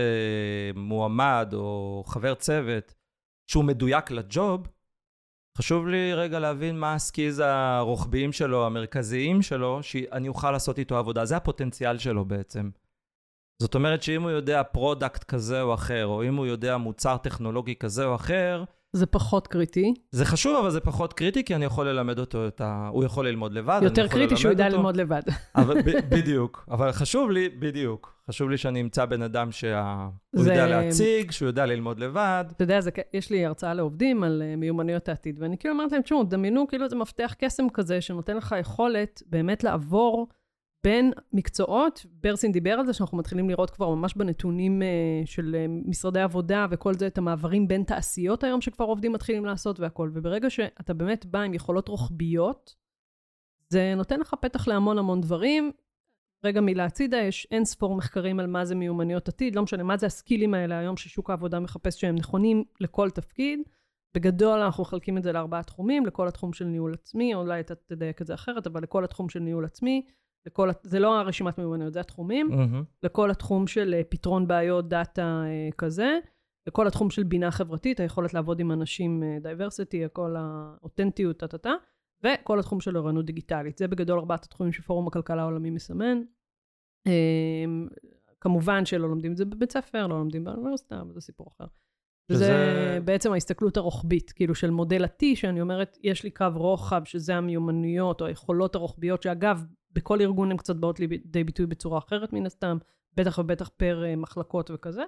מועמד או חבר צוות שהוא מדויק לג'וב, חשוב לי רגע להבין מה הסקיז הרוחביים שלו, המרכזיים שלו, שאני אוכל לעשות איתו עבודה. זה הפוטנציאל שלו בעצם. זאת אומרת שאם הוא יודע product כזה או אחר, או אם הוא יודע מוצר טכנולוגי כזה או אחר, זה פחות קריטי. זה חשוב, אבל זה פחות קריטי, כי אני יכול ללמד אותו את ה... הוא יכול ללמוד לבד, יותר קריטי שהוא ידע. ללמוד לבד. אבל, ב- בדיוק. אבל חשוב לי, בדיוק. חשוב לי שאני אמצא בן אדם שהוא זה- יודע להציג, שהוא יודע ללמוד לבד. אתה יודע, זה, יש לי הרצאה לעובדים על אה, מיומנויות העתיד, ואני כאילו אומרת להם, תשמעו, דמיינו כאילו איזה מפתח קסם כזה, שנותן לך יכולת באמת לעבור בין מקצועות. ברסין דיבר על זה, שאנחנו מתחילים לראות כבר ממש בנתונים אה, של אה, משרדי עבודה וכל זה, את המעברים בין תעשיות היום, שכבר עובדים מתחילים לעשות והכל. וברגע שאתה באמת בא עם יכולות רוחביות, זה נותן לך פתח להמון המון דברים. רגע מילה הצידה, יש אין ספור מחקרים על מה זה מיומנויות עתיד, לא משנה מה זה הסקילים האלה היום ששוק העבודה מחפש שהם נכונים לכל תפקיד. בגדול אנחנו מחלקים את זה לארבעה תחומים, לכל התחום של ניהול עצמי, או אולי אתה תדייק את זה אחרת, אבל לכל התחום של ניהול עצמי, לכל, זה לא הרשימת מיומנויות, זה התחומים, מהמם. לכל התחום של אה, פתרון בעיות data אה, כזה, לכל התחום של בינה חברתית, היכולת לעבוד עם אנשים, diversity, כל האותנטיות, טה-טה-טה, וכל התחום של אוריינות דיגיטלית. זה בגדול ארבעת התחומים שפורום הכלכלה העולמי מסמן. כמובן שלא לומדים את זה בבית ספר, לא לומדים באוניברסיטה, אבל זה סיפור אחר. שזה- זה בעצם ההסתכלות הרוחבית, כאילו של מודל ה-T, שאני אומרת, יש לי קו רוחב, שזה המיומנויות או היכולות הרוחביות, שאגב, בכל ארגון הן קצת באות לידי ביטוי בצורה אחרת מן הסתם, בטח ובטח per אה, מחלקות וכזה.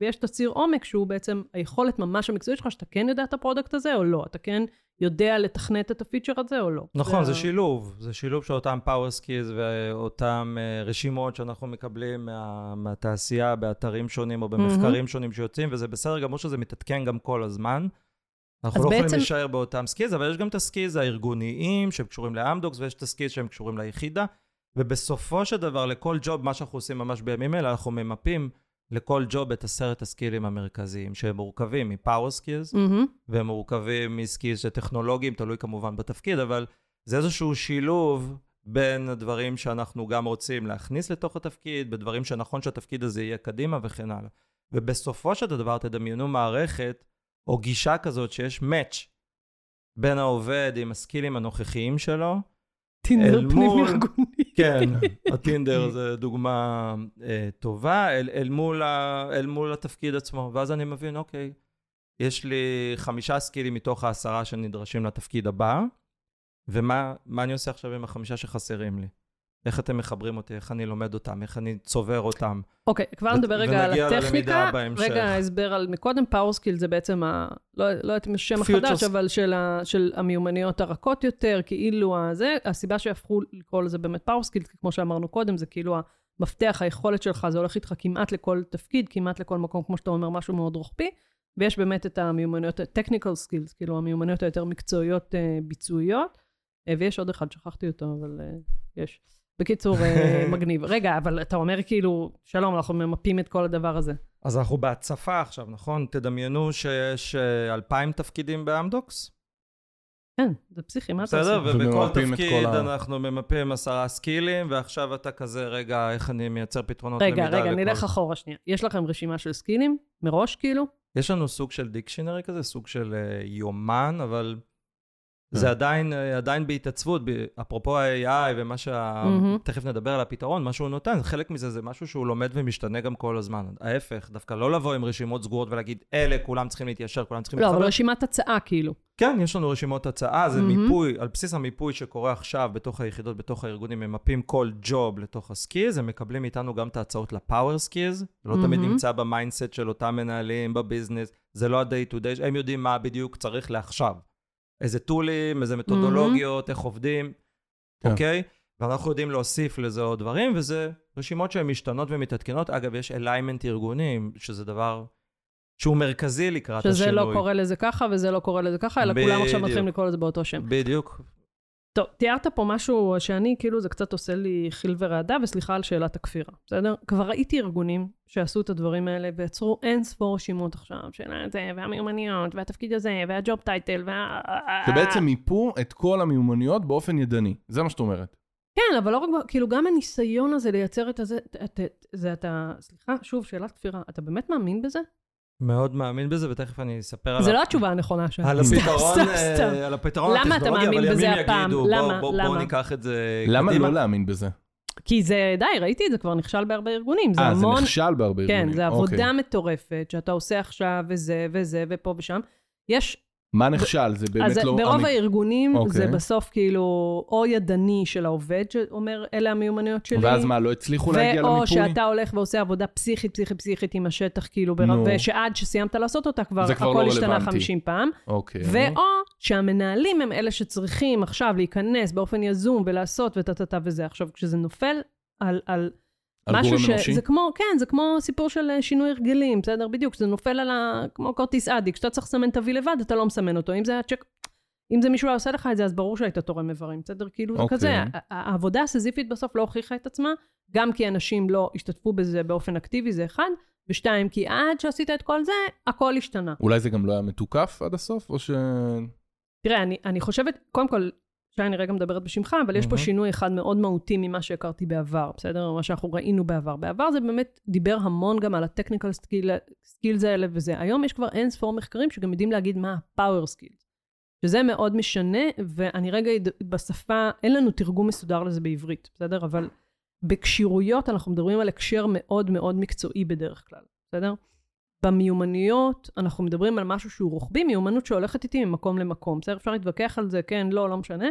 ויש את הציר עומק, שהוא בעצם היכולת ממש המקצועית שלך, שאתה כן יודע את ה product הזה או לא, אתה כן יודע לתכנת את ה feature הזה או לא. נכון, זה ה- שילוב. זה שילוב של אותם power skills ואותם אה, רשימות שאנחנו מקבלים מה- מהתעשייה באתרים שונים או במחקרים שונים שיוצאים, וזה בסדר גמור שזה מתעדכן גם כל הזמן. אנחנו לא בעצם- יכולים להישאר באותם skills, אבל יש גם את ה skills הארגוניים שהם קשורים לאמדוקס, ויש את ה skills שהם קשורים ליחידה, ובסופו של דבר, לכל job, מה שאנחנו עושים ממש בימים אלה, אנחנו ממפים לכל job את עשרת הסקילים המרכזיים, שהם מורכבים מ power skills, מהמם. והם מורכבים מ skills טכנולוגיים, תלוי כמובן בתפקיד, אבל זה איזשהו שילוב בין הדברים שאנחנו גם רוצים להכניס לתוך התפקיד, בדברים שנכון שהתפקיד הזה יהיה קדימה וכן הלאה. ובסופו של דבר תדמיינו מערכת או גישה כזאת שיש match בין העובד עם הסקילים הנוכחיים שלו, טינדר פנים ארגוני. כן, הטינדר זה דוגמה אה, טובה, אל, אל, מול ה, אל מול התפקיד עצמו. ואז אני מבין, אוקיי, יש לי חמישה סקילים מתוך העשרה שנדרשים לתפקיד הבא, ומה מה אני עושה עכשיו עם החמישה שחסרים לי? איך אתם מחברים אותי, איך אני לומד אותם, איך אני צובר אותם. אוקיי, כבר ו- נדבר רגע על ונגיע ללמידה הטכניקה. בהמשך. רגע, הסבר על מקודם, power skill זה בעצם, ה... לא, לא יודעת אם יש שם החדש, אבל של, ה... של המיומנויות הרכות יותר, כאילו הזה, הסיבה שהפכו לקרוא לזה באמת power skill, כמו שאמרנו קודם, זה כאילו המפתח, היכולת שלך, זה הולך איתך כמעט לכל תפקיד, כמעט לכל מקום, כמו שאתה אומר, משהו מאוד רוחבי, ויש באמת את המיומנויות, ה-technical skills, כאילו המיומנויות היותר מקצועיות אה, ביצועיות, אה, ויש עוד אחד, שכחתי אותו, אבל אה, יש. בקיצור, אה, מגניב. רגע, אבל אתה אומר כאילו, שלום, אנחנו ממפים את כל הדבר הזה. אז אנחנו בהצפה עכשיו, נכון? תדמיינו שיש אה, אלפיים תפקידים באמדוקס. כן, זה פסיכי, מה אתה בסדר, עושה? ובכל וממפים את תפקיד ה- אנחנו ממפים עשרה סקילים, ועכשיו אתה כזה, רגע, איך אני מייצר פתרונות רגע, למידה רגע, לכל... נלך אחורה שנייה. יש לכם רשימה של סקילים? מראש, כאילו? יש לנו סוג של דיקשנרי כזה, סוג של אה, יומן, אבל. זה עדיין, אה, עדיין בהתעצבות, אפרופו ה-AI ומה שה... מהמם. תכף נדבר על הפתרון, מה שהוא נותן, חלק מזה זה משהו שהוא לומד ומשתנה גם כל הזמן. ההפך, דווקא לא לבוא עם רשימות סגורות ולהגיד, אלה, כולם צריכים להתיישר, כולם צריכים לא, אבל להתחבר. רשימת הצעה, כאילו. כן, יש לנו רשימות הצעה, זה מהמם. מיפוי, על בסיס המיפוי שקורה עכשיו בתוך היחידות, בתוך הארגונים, ממפים כל job לתוך ה skills, הם מקבלים מאיתנו גם את ההצעות ל power skills, זה לא תמיד מהמם. נמצא ב mindset של אותם מנהלים ב business, זה לא ה-day to day, הם יודעים מה בדיוק צריך לעכשיו. איזה tool ים, איזה מתודולוגיות, איך עובדים, כן. אוקיי? ואנחנו יודעים להוסיף לזה עוד דברים, וזה רשימות שהן משתנות ומתעדכנות. אגב, יש alignment ארגוני, שזה דבר שהוא מרכזי לקראת שזה השינוי. לא קורא לזה ככה וזה לא קורא לזה ככה, אלא כולם עכשיו. מתחילים לקרוא לזה באותו שם. בדיוק. טוב, תיארת פה משהו שאני, כאילו זה קצת עושה לי חיל ורעדה, וסליחה על שאלת הכפירה, בסדר? כבר ראיתי ארגונים שעשו את הדברים האלה ויצרו אין ספור רשימות עכשיו, של זה, והמיומנויות, והתפקיד הזה, והג'וב טייטל, וה... שבעצם מיפו את כל המיומנויות באופן ידני. זה מה שאת אומרת. כן, אבל לא רק, כאילו גם הניסיון הזה לייצר את הזה, את, את, זה אתה, סליחה, שוב, שאלת כפירה, אתה באמת מאמין בזה? מאוד מאמין בזה, ותכף אני אספר על... זה לא התשובה הנכונה שלך. על הפתרון, אה. על הפתרון למה אתה הטכנולוגי, מאמין אבל בזה ימים הפעם? יגידו, למה? בואו למה? ניקח את זה למה קדימה. לא להאמין בזה? כי זה, די, ראיתי את זה כבר נכשל בהרבה ארגונים. זה אה, זה. נכשל בהרבה כן, ארגונים. זה אוקיי. עבודה מטורפת שאתה עושה עכשיו, וזה וזה, ופה ושם. יש מה נכשל? זה באמת אז לא... ברוב אני- הארגונים אוקיי. זה בסוף כאילו או ידני של העובד שאומר, אלה המיומנויות שלי. ואז מה, לא הצליחו להגיע ואו למיפוי? שאתה הולך ועושה עבודה פסיכית, פסיכית, פסיכית עם השטח, כאילו, ברב... נו. ושעד שסיימת לעשות אותה, כבר כבר הכל לא השתנה רלוונטי. 50 פעם. אוקיי. ואו שהמנהלים הם אלה שצריכים עכשיו להיכנס באופן יזום ולעשות וטה-טה-טה וזה. עכשיו, כשזה נופל על על משהו ש... אנושי? זה כמו, כן, זה כמו סיפור של אה, שינוי הרגלים, בסדר? בדיוק, כשזה נופל על ה... כמו כרטיס אדי, כשאתה צריך לסמן ה-V לבד, אתה לא מסמן אותו. אם זה הצ'ק... אם זה מישהו היה עושה לך את זה, אז ברור שהיית תורם איברים, בסדר? כאילו זה אוקיי. כזה. ה- העבודה הסיזיפית בסוף לא הוכיחה את עצמה, גם כי אנשים לא השתתפו בזה באופן אקטיבי, זה אחד, ושתיים, כי עד שעשית את כל זה, הכל השתנה. אולי זה גם לא היה מתוקף עד הסוף, או ש... תראה, אני, אני חושבת, קודם כל, שי, אני רגע מדברת בשמך, אבל יש פה. שינוי אחד מאוד מהותי ממה שהכרתי בעבר, בסדר? מה שאנחנו ראינו בעבר. בעבר זה באמת דיבר המון גם על ה technical skills האלה וזה. היום יש כבר אין ספור מחקרים שגם יודעים להגיד מה ה-power skills. שזה מאוד משנה, ואני רגע, בשפה, אין לנו תרגום מסודר לזה בעברית, בסדר? אבל בכשירויות אנחנו מדברים על הקשר מאוד מאוד מקצועי בדרך כלל, בסדר? במיומנויות אנחנו מדברים על משהו שהוא רוחבי, מיומנות שהולכת איתי ממקום למקום. בסדר? אפשר להתווכח על זה, כן, לא, לא משנה.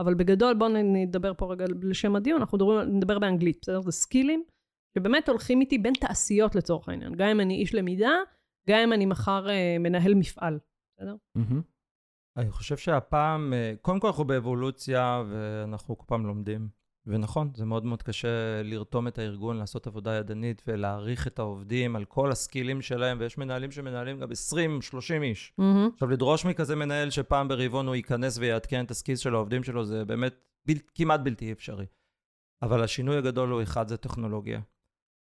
אבל בגדול, בואו נדבר פה רגע לשם הדיון, אנחנו מדברים, נדבר באנגלית, בסדר? זה סקילים שבאמת הולכים איתי בין תעשיות לצורך העניין. גם אם אני איש למידה, גם אם אני מחר אה, מנהל מפעל, בסדר? מהמם. אני חושב שהפעם, אה, קודם כל אנחנו באבולוציה ואנחנו כל פעם לומדים. ונכון, זה מאוד מאוד קשה לרתום את הארגון, לעשות עבודה ידנית ולהעריך את העובדים על כל הסקילים שלהם, ויש מנהלים שמנהלים גם 20-30 איש. עכשיו, לדרוש מכזה מנהל שפעם ברבעון הוא ייכנס ויעדכן את הסקיז של העובדים שלו, זה באמת בל, כמעט בלתי אפשרי. אבל השינוי הגדול הוא אחד, זה טכנולוגיה.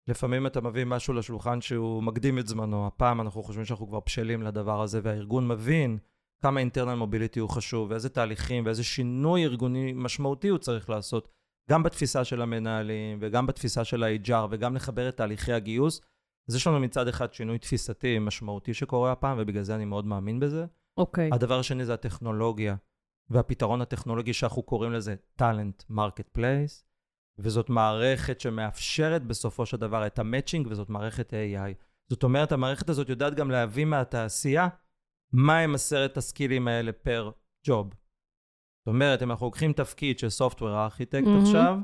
לפעמים אתה מביא משהו לשולחן שהוא מקדים את זמנו. הפעם אנחנו חושבים שאנחנו כבר בשלים לדבר הזה, והארגון מבין כמה אינטרנל מוביליטי הוא חשוב, ואיזה תהליכים ואיזה שינוי ארגוני משמעותי הוא צריך לעשות, גם בתפיסה של המנהלים, וגם בתפיסה של ה-HR, וגם לחבר את תהליכי הגיוס. אז יש לנו מצד אחד שינוי תפיסתי משמעותי שקורה הפעם, ובגלל זה אני מאוד מאמין בזה. אוקיי. הדבר השני זה הטכנולוגיה, והפתרון הטכנולוגי שאנחנו קוראים לזה talent marketplace, וזאת מערכת שמאפשרת בסופו של דבר את ה matching, וזאת מערכת AI. זאת אומרת, המערכת הזאת יודעת גם להביא מהתעשייה מה הם עשרת הסקילים האלה per ג'וב. זאת אומרת, אם אנחנו לוקחים תפקיד של סופטוור ארכיטקט מהמם. עכשיו,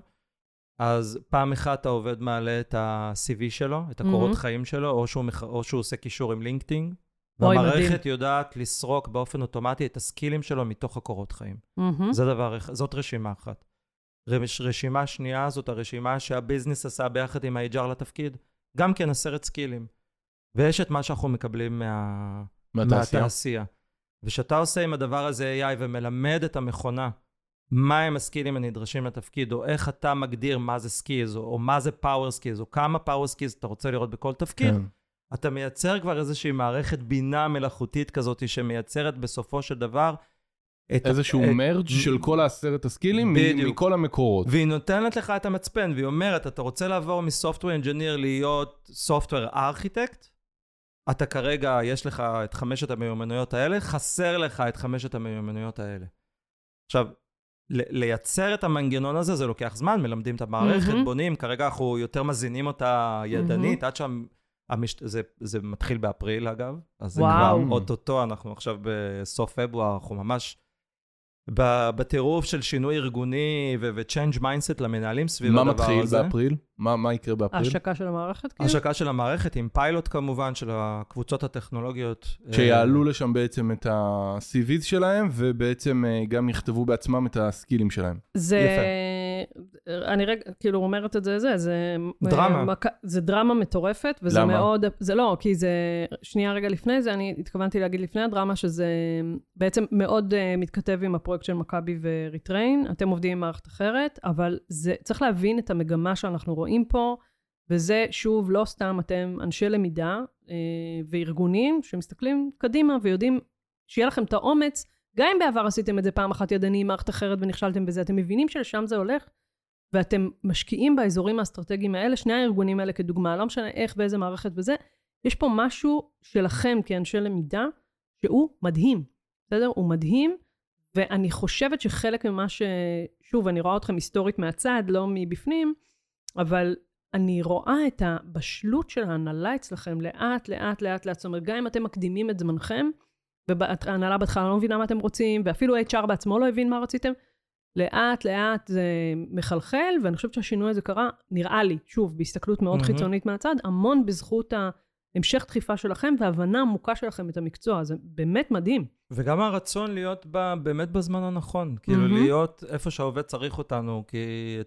אז פעם אחת העובד מעלה את ה-CV שלו, את הקורות מהמם. חיים שלו, או שהוא, מח... או שהוא עושה קישור עם לינקדאין, והמערכת מדהים. יודעת לסרוק באופן אוטומטי את הסקילים שלו מתוך הקורות חיים. מהמם. זה דבר, זאת רשימה אחת. רש- רשימה שנייה זאת הרשימה שהביזנס עשה ביחד עם ה-HR לתפקיד, גם כן עשרת סקילים. ויש את מה שאנחנו מקבלים מה... מהתעשייה. מהתעשייה. וכשאתה עושה עם הדבר הזה AI ומלמד את המכונה מה הם הסקילים הנדרשים לתפקיד, או איך אתה מגדיר מה זה skills, או, או מה זה power skills, או כמה power skills אתה רוצה לראות בכל תפקיד, כן. אתה מייצר כבר איזושהי מערכת בינה מלאכותית כזאת שמייצרת בסופו של דבר את איזשהו את- merge של כל העשרת הסקילים, בדיוק. מכל המקורות. והיא נותנת לך את המצפן, והיא אומרת, אתה רוצה לעבור מ software engineer להיות software architect? אתה כרגע, יש לך את חמשת המיומנויות האלה, חסר לך את חמשת המיומנויות האלה. עכשיו, לייצר את המנגנון הזה, זה לוקח זמן, מלמדים את המערכת, מהמם. בונים, כרגע אנחנו יותר מזינים אותה ידנית, עד שם... המש... זה, זה מתחיל באפריל אגב, אז זה וואו. כבר אוטוטו, אנחנו עכשיו בסוף פברואר, אנחנו ממש בטירוף של שינוי ארגוני ו-change mindset למנהלים סביב מה הדבר מתחיל הזה. באפריל? מה מה יקרה באפריל? ההשקה של המערכת, כאילו? השקה של המערכת עם פיילוט כמובן של הקבוצות הטכנולוגיות. שיעלו אה, לשם בעצם את ה-CVs שלהם, ובעצם אה, גם יכתבו בעצמם את הסקילים שלהם. זה, אני רגע, כאילו אומרת את זה, זה, זה... דרמה. מק... זה דרמה מטורפת, וזה למה? מאוד... זה לא, כי זה... שנייה רגע לפני זה, אני התכוונתי להגיד לפני הדרמה, שזה בעצם מאוד uh, מתכתב עם הפרויקט של מכבי וריטריין. אתם עובדים עם מערכת אחרת, אבל זה... צריך להבין את המגמה שאנחנו רואים פה, וזה, שוב, לא סתם אתם אנשי למידה uh, וארגונים שמסתכלים קדימה ויודעים שיהיה לכם את האומץ גם אם בעבר עשיתם את זה פעם אחת ידני עם מערכת אחרת ונכשלתם בזה, אתם מבינים שלשם זה הולך, ואתם משקיעים באזורים האסטרטגיים האלה, שני הארגונים האלה כדוגמה, לא משנה איך ואיזה מערכת וזה, יש פה משהו שלכם כאנשי למידה, שהוא מדהים, בסדר? הוא מדהים, ואני חושבת שחלק ממה ש... שוב, אני רואה אתכם היסטורית מהצד, לא מבפנים, אבל אני רואה את הבשלות של ההנהלה אצלכם לאט, לאט, לאט, לאט. זאת אומרת, גם אם אתם מקדימים את זמנכם, וההנהלה בהתחלה לא מבינה מה אתם רוצים, ואפילו HR בעצמו לא הבין מה רציתם. לאט לאט זה מחלחל, ואני חושבת שהשינוי הזה קרה, נראה לי, שוב, בהסתכלות מאוד מהמם. חיצונית מהצד, המון בזכות ההמשך דחיפה שלכם והבנה עמוקה שלכם את המקצוע, זה באמת מדהים. וגם הרצון להיות ב, באמת בזמן הנכון. כאילו מהמם. להיות איפה שהעובד צריך אותנו, כי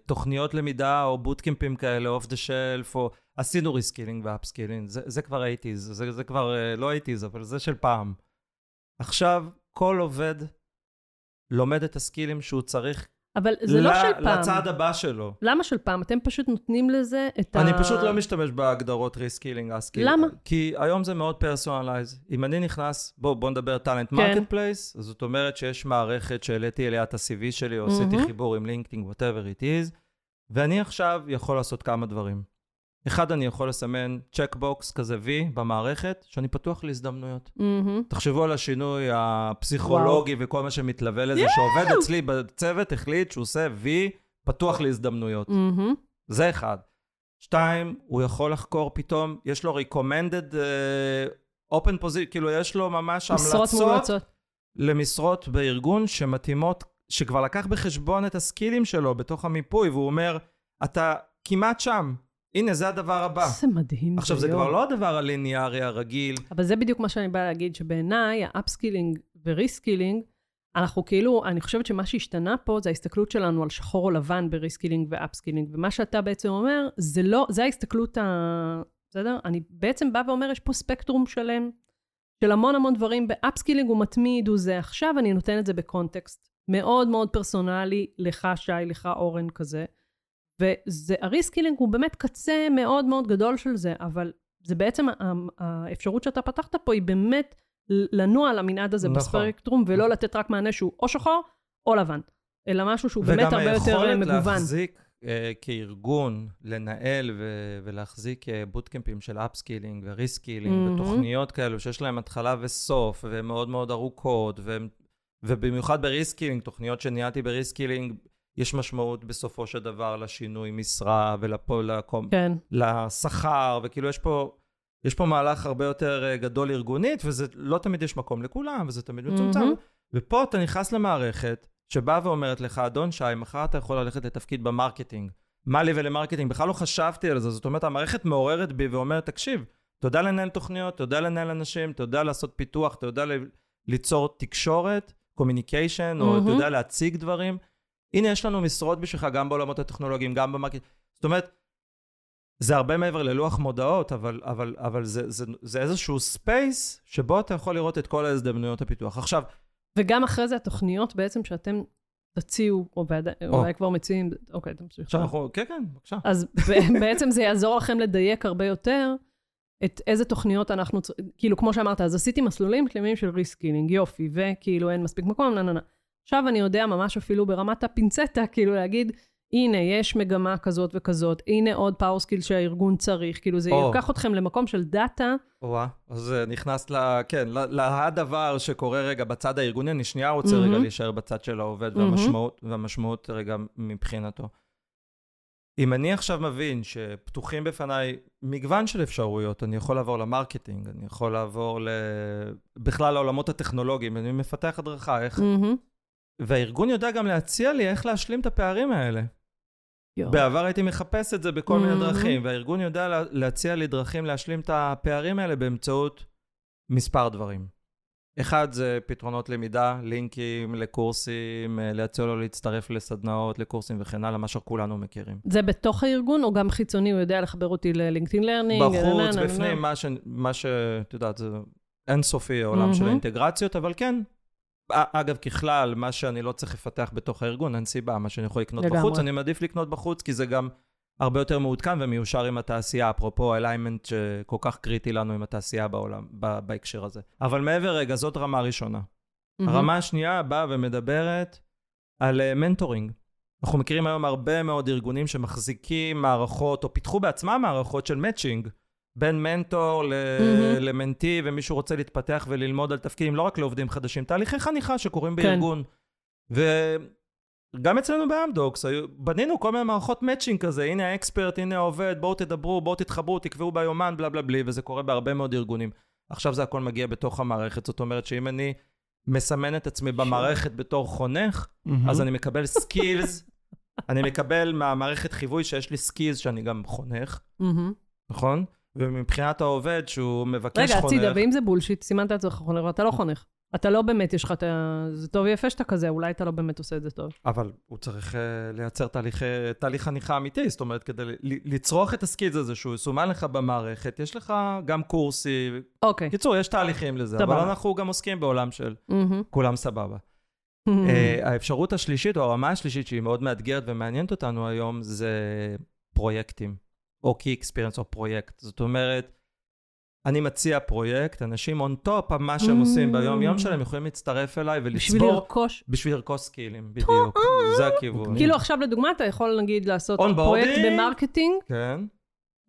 תוכניות למידה או בוטקמפים כאלה, off the shelf, או עשינו reskilling ו upskilling, זה, זה כבר eighties, זה, זה כבר אה, לא eighties, אבל זה של פעם. עכשיו, כל עובד לומד את ה skillים שהוא צריך אבל זה לא ל- של פעם. לצעד הבא שלו. למה של פעם? אתם פשוט נותנים לזה את ה... אני פשוט לא משתמש בהגדרות reskilling, upskilling. למה? כי היום זה מאוד personalized. אם אני נכנס, בוא, בוא נדבר talent. marketplace, זאת אומרת שיש מערכת שהעליתי אליה את ה-CV שלי, או עשיתי מהמם. חיבור עם לינקדאין, whatever it is, ואני עכשיו יכול לעשות כמה דברים. אחד, אני יכול לסמן צ'קבוקס כזה V במערכת, שאני פתוח להזדמנויות. מהמם. תחשבו על השינוי הפסיכולוגי וכל מה שמתלווה לזה, שעובד אצלי בצוות החליט שהוא עושה V פתוח להזדמנויות. מהמם. זה אחד. שתיים, הוא יכול לחקור פתאום, יש לו recommended uh, open position, כאילו יש לו ממש משרות המלצות מומלצות. למשרות בארגון שמתאימות, שכבר לקח בחשבון את ה skillים שלו בתוך המיפוי, והוא אומר, אתה כמעט שם, הנה זה הדבר הבא. זה מדהים. עכשיו, זה יואו. כבר לא הדבר הליניארי הרגיל. אבל זה בדיוק מה שאני באה להגיד, שבעיניי ה upskilling ו reskilling, אנחנו כאילו, אני חושבת שמה שהשתנה פה זה ההסתכלות שלנו על שחור או לבן ב reskilling ו upskilling, ומה שאתה בעצם אומר, זה לא, זה ההסתכלות ה... בסדר? אני בעצם באה ואומר, יש פה ספקטרום שלם של המון המון דברים, ב upskilling הוא מתמיד, הוא זה עכשיו, אני נותן את זה ב context מאוד מאוד פרסונלי, לך שי, לך אורן כזה. וה reskilling הוא באמת קצה מאוד מאוד גדול של זה, אבל זה בעצם, האפשרות שאתה פתחת פה היא באמת לנוע על המנעד הזה נכון. בספקטרום, ולא לתת רק מענה שהוא או שחור או לבן, אלא משהו שהוא באמת הרבה יותר אה, וגם מגוון. היכולת להחזיק uh, כארגון, לנהל ו- ולהחזיק uh, בוטקמפים של upskilling ו reskilling, מהמם. ותוכניות כאלו שיש להם התחלה וסוף, והן מאוד מאוד ארוכות, והן- ובמיוחד ב reskilling, תוכניות שניהלתי ב reskilling, יש משמעות בסופו של דבר לשינוי משרה ולקום, כן. לשכר, וכאילו יש פה, יש פה מהלך הרבה יותר אה, גדול ארגונית, וזה לא תמיד יש מקום לכולם, וזה תמיד מצומצם. מהמם. ופה אתה נכנס למערכת שבאה ואומרת לך, אדון שי, מחר אתה יכול ללכת לתפקיד ב marketing. מה לי ול marketing? בכלל לא חשבתי על זה. זאת אומרת, המערכת מעוררת בי ואומרת, תקשיב, אתה יודע לנהל תוכניות, אתה יודע לנהל אנשים, אתה יודע לעשות פיתוח, אתה יודע ל- ליצור תקשורת, communication, או אתה. יודע להציג דברים. הנה, יש לנו משרות בשבילך גם בעולמות הטכנולוגיים, גם ב marketing. זאת אומרת, זה הרבה מעבר ללוח מודעות, אבל, אבל, אבל זה, זה, זה איזשהו space שבו אתה יכול לראות את כל ההזדמנויות הפיתוח. עכשיו, וגם אחרי זה התוכניות בעצם שאתם תציעו, או אולי כבר מציעים, אוקיי, תמשיך. עכשיו אנחנו, כן, כן, בבקשה. אז בעצם זה יעזור לכם לדייק הרבה יותר את איזה תוכניות אנחנו צריכים, כאילו, כמו שאמרת, אז עשיתי מסלולים שלמים של reskilling, יופי, וכאילו אין מספיק מקום, נה נה נה. עכשיו אני יודע ממש אפילו ברמת הפינצטה, כאילו להגיד, הנה, יש מגמה כזאת וכזאת, הנה עוד power skill שהארגון צריך, כאילו זה או. ייקח אתכם למקום של data, וואה, אז אה, נכנס ל... כן, לדבר שקורה רגע בצד הארגוני, אני שנייה רוצה רגע מהמם. להישאר בצד של העובד מהמם. והמשמעות, והמשמעות רגע מבחינתו. אם אני עכשיו מבין שפתוחים בפניי מגוון של אפשרויות, אני יכול לעבור ל marketing, אני יכול לעבור ל... בכלל לעולמות הטכנולוגיים, אני מפתח הדרכה, איך... מהמם. והארגון יודע גם להציע לי איך להשלים את הפערים האלה. יואו. בעבר הייתי מחפש את זה בכל מיני מהמם. דרכים, והארגון יודע לה- להציע לי דרכים להשלים את הפערים האלה באמצעות מספר דברים. אחד זה פתרונות למידה, לינקים לקורסים, אה, להציע לו להצטרף לסדנאות, לקורסים וכן הלאה, מה שכולנו מכירים. זה בתוך הארגון, או גם חיצוני, הוא יודע לחבר אותי ל LinkedIn Learning? בחוץ, בפנים, מה ש... מה ש... את יודעת, זה אינסופי העולם של האינטגרציות, אבל כן. אגב, ככלל, מה שאני לא צריך לפתח בתוך הארגון, אין סיבה. מה שאני יכול לקנות בחוץ, אני מעדיף לקנות בחוץ, כי זה גם הרבה יותר מעודכן ומיושר עם התעשייה, אפרופו alignment שכל כך קריטי לנו עם התעשייה בעולם, בהקשר הזה. אבל מעבר רגע, זאת רמה ראשונה. Mm-hmm. הרמה השנייה באה ומדברת על mentoring. Uh, אנחנו מכירים היום הרבה מאוד ארגונים שמחזיקים מערכות, או פיתחו בעצמם מערכות של matching, בין מנטור ל- mm-hmm. ל mentee, ומישהו רוצה להתפתח וללמוד על תפקידים, לא רק לעובדים חדשים, תהליכי חניכה שקורים כן. בארגון. ו... גם אצלנו באמדוקס, בנינו כל מיני מערכות matching כזה, הנה ה expert, הנה העובד, בואו תדברו, בואו תתחברו, תקבעו ביומן, בלה בלה בלי, וזה קורה בהרבה מאוד ארגונים. עכשיו זה הכל מגיע בתוך המערכת, זאת אומרת שאם אני מסמן את עצמי במערכת בתור חונך, אז אני מקבל skills, אני מקבל מהמערכת חיווי שיש לי skills שאני גם חונך, נכון? ומבחינת העובד שהוא מבקש רגע, חונך... רגע, הצידה, ואם זה bullshit, סימנת את עצמך חונך ואתה לא חונך. אתה לא באמת, יש לך את ה... זה טוב ויפה שאתה כזה, אולי אתה לא באמת עושה את זה טוב. אבל הוא צריך uh, לייצר תהליך, תהליך חניכה אמיתי, זאת אומרת, כדי לצרוך את ה skills הזה שהוא יסומן לך במערכת, יש לך גם קורסי. אוקיי. קיצור, יש תהליכים לזה, סבבה. אבל אנחנו גם עוסקים בעולם של mm-hmm. כולם סבבה. Mm-hmm. uh, האפשרות השלישית, או הרמה השלישית, שהיא מאוד מאתגרת ומעניינת אותנו היום, זה פרויקטים, או Key Experience או פרויקט. זאת אומרת, אני מציע פרויקט, אנשים on top מה שהם עושים ביום-יום שלהם, יכולים להצטרף אליי ולצבור. בשביל לרכוש. בשביל לרכוש skillים, בדיוק. זה הכיוון. כאילו עכשיו לדוגמה, אתה יכול נגיד לעשות פרויקט ב marketing. כן.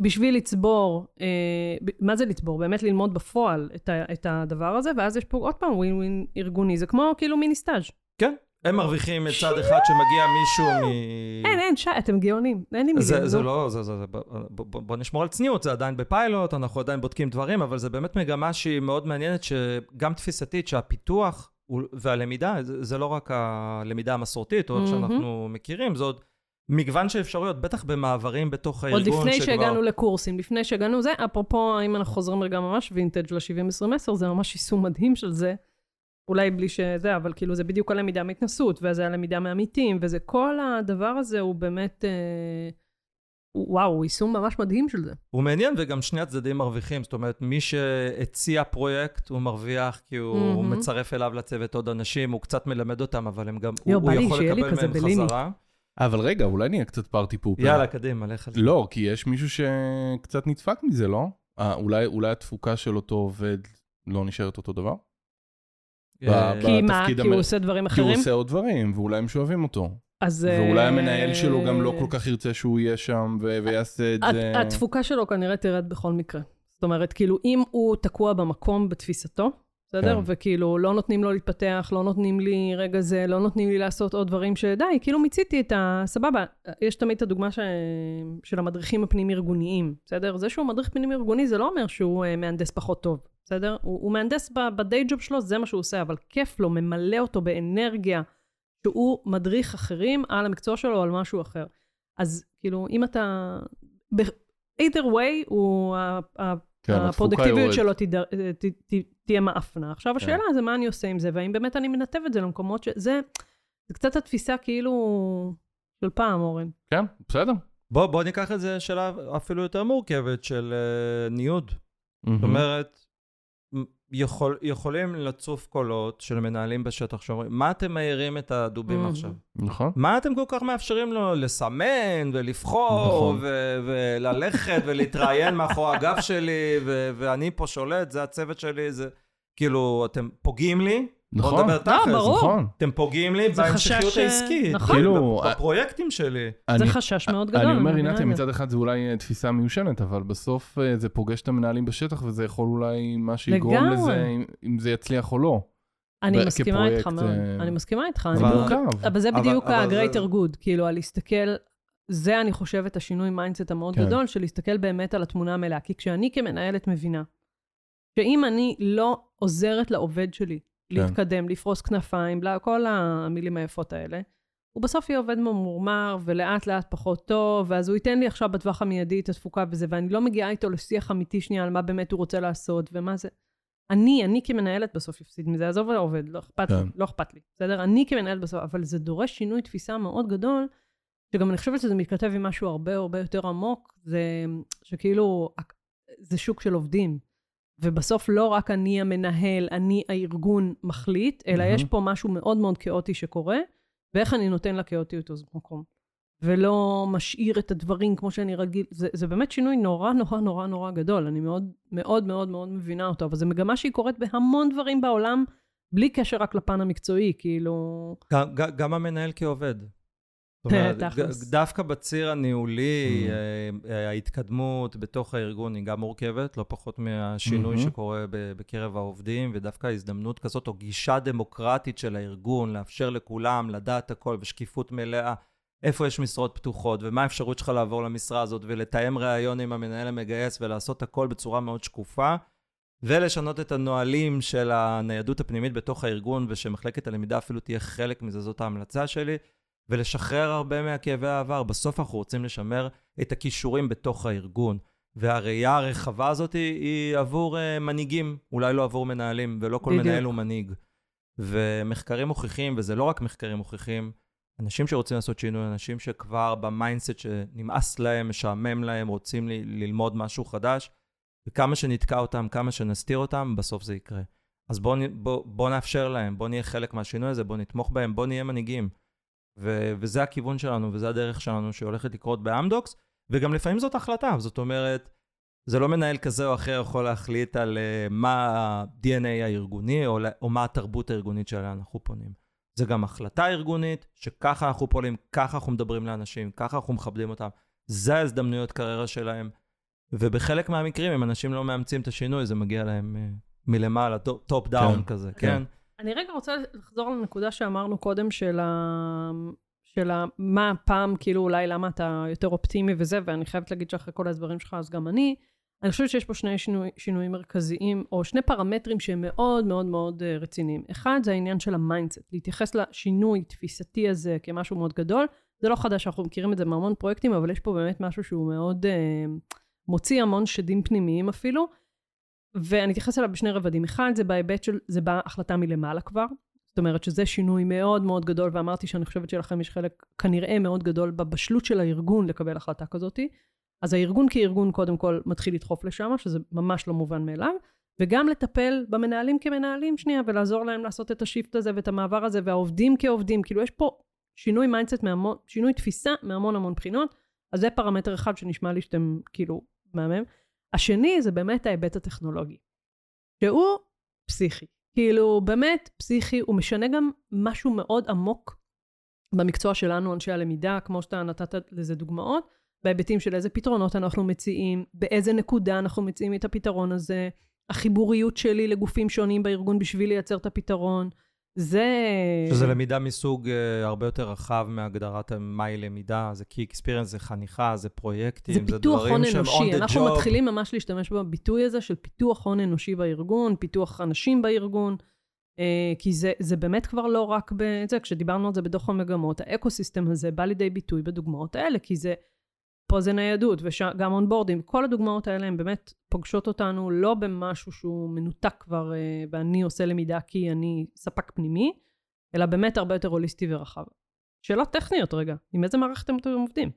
בשביל לצבור, אה, מה זה לצבור? באמת ללמוד בפועל את, ה, את הדבר הזה, ואז יש פה עוד פעם ווין ווין ארגוני, זה כמו כאילו מיני סטאז'. כן, הם מרוויחים מצד אחד שמגיע מישהו מ... אין, אין, שי, אתם גאונים. אין לי מילים. זה, זה לא, זה, זה, זה, בוא, נשמור על צניעות, זה עדיין בפיילוט, אנחנו עדיין בודקים דברים, אבל זה באמת מגמה שהיא מאוד מעניינת, שגם תפיסתית, שהפיתוח והלמידה, זה, לא רק הלמידה המסורתית, או איך שאנחנו מכירים, זה עוד... מגוון של אפשרויות, בטח במעברים בתוך הארגון שכבר... עוד לפני. שהגענו לקורסים, לפני שהגענו זה, אפרופו, אם אנחנו חוזרים רגע ממש וינטג' ל-70-20-10, זה ממש יישום מדהים של זה. אולי בלי שזה, אבל כאילו זה בדיוק הלמידה מהתנסות, וזה הלמידה מעמיתים, וזה כל הדבר הזה הוא באמת, אה, וואו, הוא יישום ממש מדהים של זה. הוא מעניין וגם שני הצדדים מרוויחים, זאת אומרת, מי שהציע פרויקט, הוא מרוויח כי הוא mm-hmm. מצרף אליו לצוות עוד אנשים, הוא קצת מלמד אותם, אבל הם גם, יו, הוא, הוא יכול לקבל מהם בליני. חזרה. אבל רגע, אולי נהיה קצת פארטי פופר. יאללה, קדימה, לך על זה. לא, כי יש מישהו שקצת נדפק מזה, לא? אה, אולי, אולי התפוקה של אותו עובד לא נשארת אותו דבר? כי מה? כי הוא עושה דברים אחרים? כי הוא עושה עוד דברים, ואולי הם שואבים אותו. אז... ואולי המנהל שלו גם לא כל כך ירצה שהוא יהיה שם ויעשה את זה. התפוקה שלו כנראה תרד בכל מקרה. זאת אומרת, כאילו, אם הוא תקוע במקום בתפיסתו, בסדר? כן. וכאילו, לא נותנים לו להתפתח, לא נותנים לי רגע זה, לא נותנים לי לעשות עוד דברים שדי, כאילו מיציתי את ה... סבבה. יש תמיד את הדוגמה ש... של המדריכים הפנים-ארגוניים, בסדר? זה שהוא מדריך פנים-ארגוני זה לא אומר שהוא uh, מהנדס פחות טוב. בסדר? הוא, הוא מהנדס בדיי ג'וב שלו, זה מה שהוא עושה, אבל כיף לו, ממלא אותו באנרגיה, שהוא מדריך אחרים על המקצוע שלו או על משהו אחר. אז כאילו, אם אתה... either way, הוא... כן, הפרודקטיביות שלו תד... ת, ת, תהיה מאפנה. עכשיו כן. השאלה זה מה אני עושה עם זה, והאם באמת אני מנתב את זה למקומות ש... זה, זה קצת התפיסה כאילו של פעם, אורן. כן, בסדר. בוא, בוא ניקח את זה שאלה אפילו יותר מורכבת של uh, ניוד. Mm-hmm. זאת אומרת, יכול, יכולים לצוף קולות של מנהלים בשטח שאומרים, מה אתם מעירים את הדובים mm. עכשיו? נכון. מה אתם כל כך מאפשרים לו לסמן ולבחור נכון. ו- וללכת ולהתראיין מאחורי הגב שלי ו- ואני פה שולט, זה הצוות שלי, זה... כאילו, אתם פוגעים לי, נכון. בוא נדבר תכל'ס. לא, ברור. נכון. אתם פוגעים לי בהמשכיות העסקית. נכון. כאילו... בפרויקטים שלי. אני, זה חשש מאוד גדול. אני אומר, עינתי, מצד אחד זה אולי אה, תפיסה מיושנת, אבל בסוף אה, זה פוגש את המנהלים בשטח, וזה יכול אולי מה שיגרום לזה, אם, זה יצליח או לא. אני מסכימה איתך מאוד, אה, אני מסכימה איתך. זה מורכב. אבל זה בדיוק ה-greater good, כאילו, על להסתכל, זה אני חושבת השינוי mindset המאוד כן. גדול, של להסתכל באמת על התמונה המלאה. כי כשאני כמנהלת מבינה, שאם אני לא עוזרת לעובד שלי כן. להתקדם, לפרוס כנפיים, כל המילים היפות האלה. הוא בסוף יהיה עובד ממורמר ולאט לאט פחות טוב, ואז הוא ייתן לי עכשיו בטווח המיידי את התפוקה וזה, ואני לא מגיעה איתו לשיח אמיתי שנייה על מה באמת הוא רוצה לעשות ומה זה. אני, אני כמנהלת בסוף אפסיד מזה, עזוב העובד, לא אכפת לי, כן. לא אכפת לי, בסדר? אני כמנהלת בסוף, אבל זה דורש שינוי תפיסה מאוד גדול, שגם אני חושבת שזה מתכתב עם משהו הרבה הרבה יותר עמוק, זה שכאילו, זה שוק של עובדים. ובסוף לא רק אני המנהל, אני הארגון מחליט, אלא מהמם. יש פה משהו מאוד מאוד כאוטי שקורה, ואיך אני נותן לכאוטיות הזאת מקום. ולא משאיר את הדברים כמו שאני רגיל. זה, זה באמת שינוי נורא נורא נורא נורא גדול. אני מאוד מאוד מאוד מאוד מבינה אותו, אבל זו מגמה שהיא קורית בהמון דברים בעולם, בלי קשר רק לפן המקצועי, כאילו... גם- גם המנהל כעובד. תכלס. דווקא בציר הניהולי, Mm. אה, אה, ההתקדמות בתוך הארגון היא גם מורכבת, לא פחות מהשינוי Mhm. שקורה בקרב העובדים, ודווקא הזדמנות כזאת, או גישה דמוקרטית של הארגון, לאפשר לכולם לדעת הכל בשקיפות מלאה, איפה יש משרות פתוחות, ומה האפשרות שלך לעבור למשרה הזאת, ולתאם ראיון עם המנהל המגייס, ולעשות הכל בצורה מאוד שקופה. ולשנות את הנהלים של הניידות הפנימית בתוך הארגון, ושמחלקת הלמידה אפילו תהיה חלק מזה, זאת ההמלצה שלי, ולשחרר הרבה מהכאבי העבר. בסוף אנחנו רוצים לשמר את הכישורים בתוך הארגון. והראייה הרחבה הזאת היא, היא עבור אה, מנהיגים, אולי לא עבור מנהלים, ולא כל בדיוק. מנהל הוא מנהיג. ומחקרים מוכיחים, וזה לא רק מחקרים מוכיחים, אנשים שרוצים לעשות שינוי, אנשים שכבר ב mindset שנמאס להם, משעמם להם, רוצים ל- ללמוד משהו חדש, וכמה שנתקע אותם, כמה שנסתיר אותם, בסוף זה יקרה. אז בואו בוא, בוא נאפשר להם, בואו נהיה חלק מהשינוי הזה, בואו נתמוך בהם, בואו נהיה מנהיגים. ו- וזה הכיוון שלנו, וזה הדרך שלנו שהולכת לקרות באמדוקס, וגם לפעמים זאת החלטה, זאת אומרת, זה לא מנהל כזה או אחר יכול להחליט על אה, מה ה-DNA הארגוני, או, או מה התרבות הארגונית שעליה אנחנו פונים. זה גם החלטה ארגונית, שככה אנחנו פועלים, ככה אנחנו מדברים לאנשים, ככה אנחנו מכבדים אותם. זה ההזדמנויות קריירה שלהם. ובחלק מהמקרים, אם אנשים לא מאמצים את השינוי, זה מגיע להם אה, מלמעלה, top down כן, כזה, כן. כן? אני רגע רוצה לחזור לנקודה שאמרנו קודם, של, ה... של ה... מה הפעם, כאילו אולי למה אתה יותר אופטימי וזה, ואני חייבת להגיד שאחרי כל ההסברים שלך, אז גם אני. אני חושבת שיש פה שני שינוי, שינויים מרכזיים, או שני פרמטרים שהם מאוד מאוד מאוד אה, רציניים. אחד, זה העניין של ה mindset, להתייחס לשינוי תפיסתי הזה כמשהו מאוד גדול. זה לא חדש, אנחנו מכירים את זה מהמון פרויקטים, אבל יש פה באמת משהו שהוא מאוד אה, מוציא המון שדים פנימיים אפילו. ואני אתייחס אליו בשני רבדים. אחד, זה בהיבט של, זה בהחלטה מלמעלה כבר. זאת אומרת שזה שינוי מאוד מאוד גדול, ואמרתי שאני חושבת שלכם יש חלק כנראה מאוד גדול בבשלות של הארגון לקבל החלטה כזאת. אז הארגון כארגון קודם כל מתחיל לדחוף לשם, שזה ממש לא מובן מאליו, וגם לטפל במנהלים כמנהלים שנייה, ולעזור להם לעשות את ה shift הזה ואת המעבר הזה, והעובדים כעובדים. כאילו יש פה שינוי mindset, שינוי תפיסה מהמון המון בחינות, אז זה פרמטר אחד שנשמע לי שאתם כאילו מהמם. השני זה באמת ההיבט הטכנולוגי, שהוא פסיכי. כאילו, באמת פסיכי, הוא משנה גם משהו מאוד עמוק במקצוע שלנו, אנשי הלמידה, כמו שאתה נתת לזה דוגמאות, בהיבטים של איזה פתרונות אנחנו מציעים, באיזה נקודה אנחנו מציעים את הפתרון הזה, החיבוריות שלי לגופים שונים בארגון בשביל לייצר את הפתרון. זה... שזה למידה מסוג uh, הרבה יותר רחב מהגדרת מהי למידה, זה קי אקספיריאנס, זה חניכה, זה פרויקטים, זה זה, פיתוח דברים הון שהם אנושי. on the אנחנו job. מתחילים ממש להשתמש בביטוי הזה של פיתוח הון אנושי בארגון, פיתוח אנשים בארגון, אה, כי זה, זה באמת כבר לא רק בזה, כשדיברנו על זה בדוח המגמות, האקו-סיסטם הזה בא לידי ביטוי בדוגמאות האלה, כי זה, פה זה ניידות, וגם אונבורדים, כל הדוגמאות האלה הן באמת פוגשות אותנו לא במשהו שהוא מנותק כבר, אה, ואני עושה למידה כי אני ספק פנימי, אלא באמת הרבה יותר הוליסטי ורחב. שאלות טכניות רגע, עם איזה מערכת אתם עובדים?